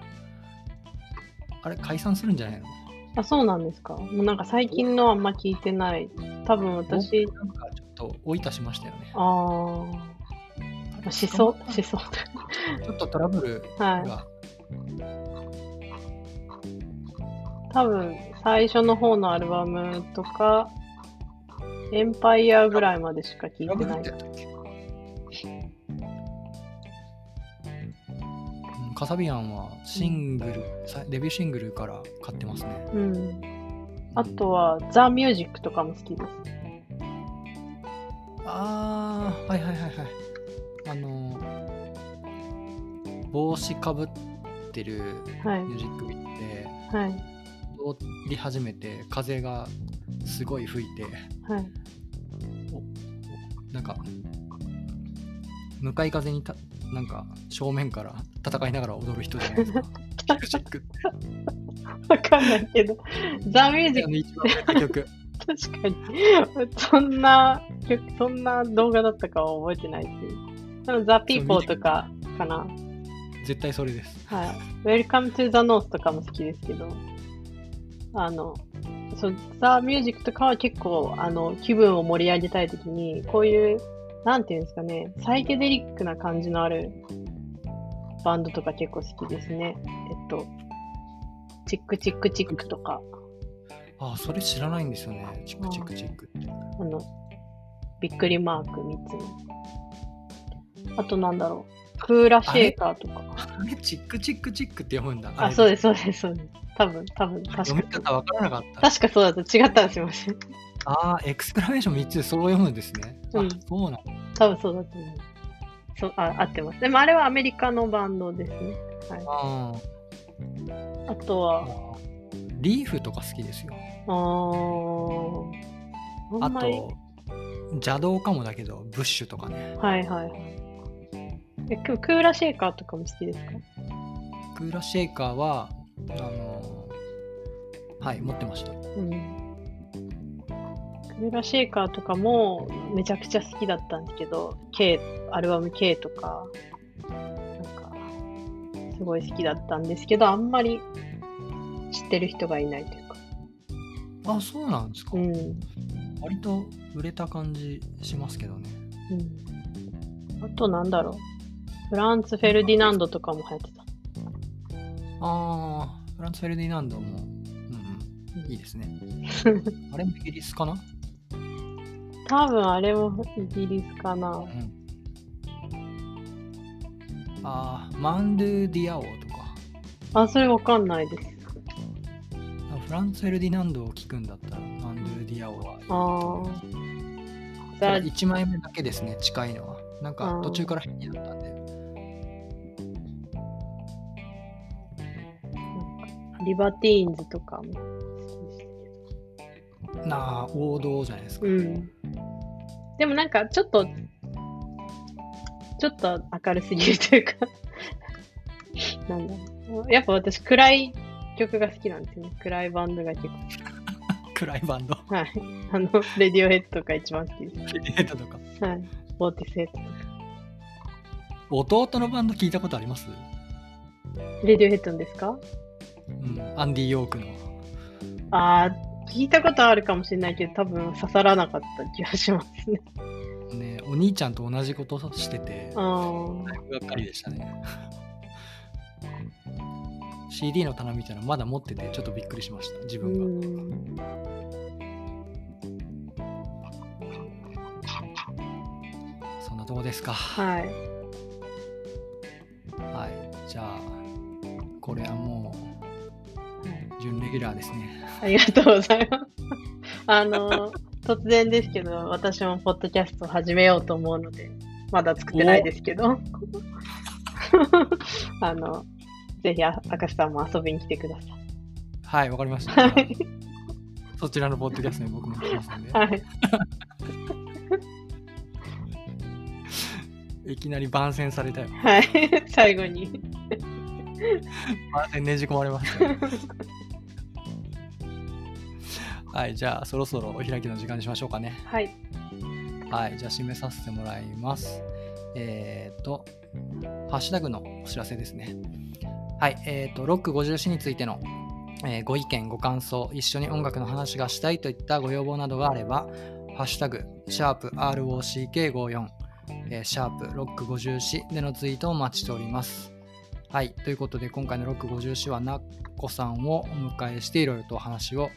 あれ、解散するんじゃないの？あ、そうなんですか。もうなんか最近のあんま聞いてない。多分私、僕なんかちょっと追い足しましたよね。ああ、しそう、しそうちょっとトラブルだ。はい。が、多分最初の方のアルバムとか、エンパイアぐらいまでしか聞いてないカサビアンはシングル、さデビューシングルから買ってますね。うん。あとは、ザ・ミュージックとかも好きです。あー、はいはいはいはい。あの、帽子かぶってるはい。ミュージックビデオではい。踊り始めて風がすごい吹いてはい。なんか向かい風にたなんか正面から戦いながら踊る人じゃないですか。ミュージックってわかんないけど、ザ・ミュージッあの一番曲。ク、確かに。そんな曲、そんな動画だったかは覚えてないし。でも、ザ・ピーポーとかかな。絶対それです。はい。Welcome to the North とかも好きですけど、あの、そう、ザ・ミュージックとかは結構、あの、気分を盛り上げたいときに、こういう、なんていうんですかね、サイケデリックな感じのあるバンドとか結構好きですね。えっと、チックチックチックとか、ああ、それ知らないんですよね。チックチックチックって。あの、びっくりマーク3つの。あとなんだろう、クーラシェーカーとか。あれ、チックチックチックって読むんだ。あ、そうですす、そうです、そうです。多分、多分、確読みか方わからなかった。確かそうだった。違ったらすいません。ああ、エクスクラメーション3つでそう読むんですね。うんあ、そうなんだ。多分そうだと思う。そう、あ、合ってます。でもあれはアメリカのバンドですね。ああとは、あ。リーフとか好きですよ。あー、ああんまり、と、邪道かもだけど、ブッシュとかね。はいはいはい。えククーラシェーカーとかも好きですか？クーラシェーカーは、あのーはい、持ってました。うん。クーラシェーカーとかもめちゃくちゃ好きだったんですけど、K、アルバム K とか、なんか、すごい好きだったんですけど、あんまり知ってる人がいないというか。あ、そうなんですか。うん。割と売れた感じしますけどね。うん。あとなんだろう。フランツ・フェルディナンドとかも流行ってた。ああ、フランツ・フェルディナンドも、うんうん、いいですね。あれもイギリスかな？多分あれもイギリスかな。うん。ああ、マンドゥ・ディアオとか。あ、それわかんないです。あフランツ・フェルディナンドを聞くんだったら、マンドゥ・ディアオは。ああ。ただザ・1枚目だけですね、近いのは。なんか途中から変になったんで。リバティーンズとかもなあ、王道じゃないですか。ど。うん。でもなんかちょっと、ちょっと明るすぎるというか、なんだろう。やっぱ私暗い曲が好きなんですよね。暗いバンドが結構。暗いバンド？はい。あの、レディオヘッドが一番好きです。レディエットとか。はい。ボーティスヘッドとか。弟のバンド聞いたことあります？レディオヘッドンですか？うん、アンディ・ヨークの。ああ、聞いたことあるかもしれないけど、多分刺さらなかった気がしますね。ねお兄ちゃんと同じことしてて、あいぶがっかりでしたね。CD の棚みたいなのまだ持ってて、ちょっとびっくりしました、自分が。そんなとこですか。はい。はい、じゃあ、これはもう。準レギュラーですね。ありがとうございます。あの、突然ですけど、私もポッドキャストを始めようと思うので、まだ作ってないですけど、あの、ぜひ、あ明石さんも遊びに来てください。はい、わかりました。そちらのポッドキャストに僕も来ますんで、はい。いきなり番宣されたよ。はい。最後に。番宣ねじ込まれましたよ。はい、じゃあそろそろお開きの時間にしましょうかね。はい。はい、じゃあ締めさせてもらいます。えっ、と、ハッシュタグのお知らせですね。はい、えっ、と、ロック54についての、えーご意見、ご感想、一緒に音楽の話がしたいといったご要望などがあれば、ハッシュタグ、シャープ ROCK54、えーシャープロック54でのツイートをお待ちしております。はい、ということで今回のロック54はなっこさんをお迎えしていろいろとお話を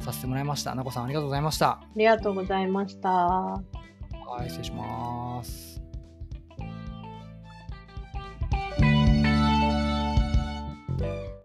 させてもらいました。なっこさんありがとうございました。ありがとうございました。はい、失礼します。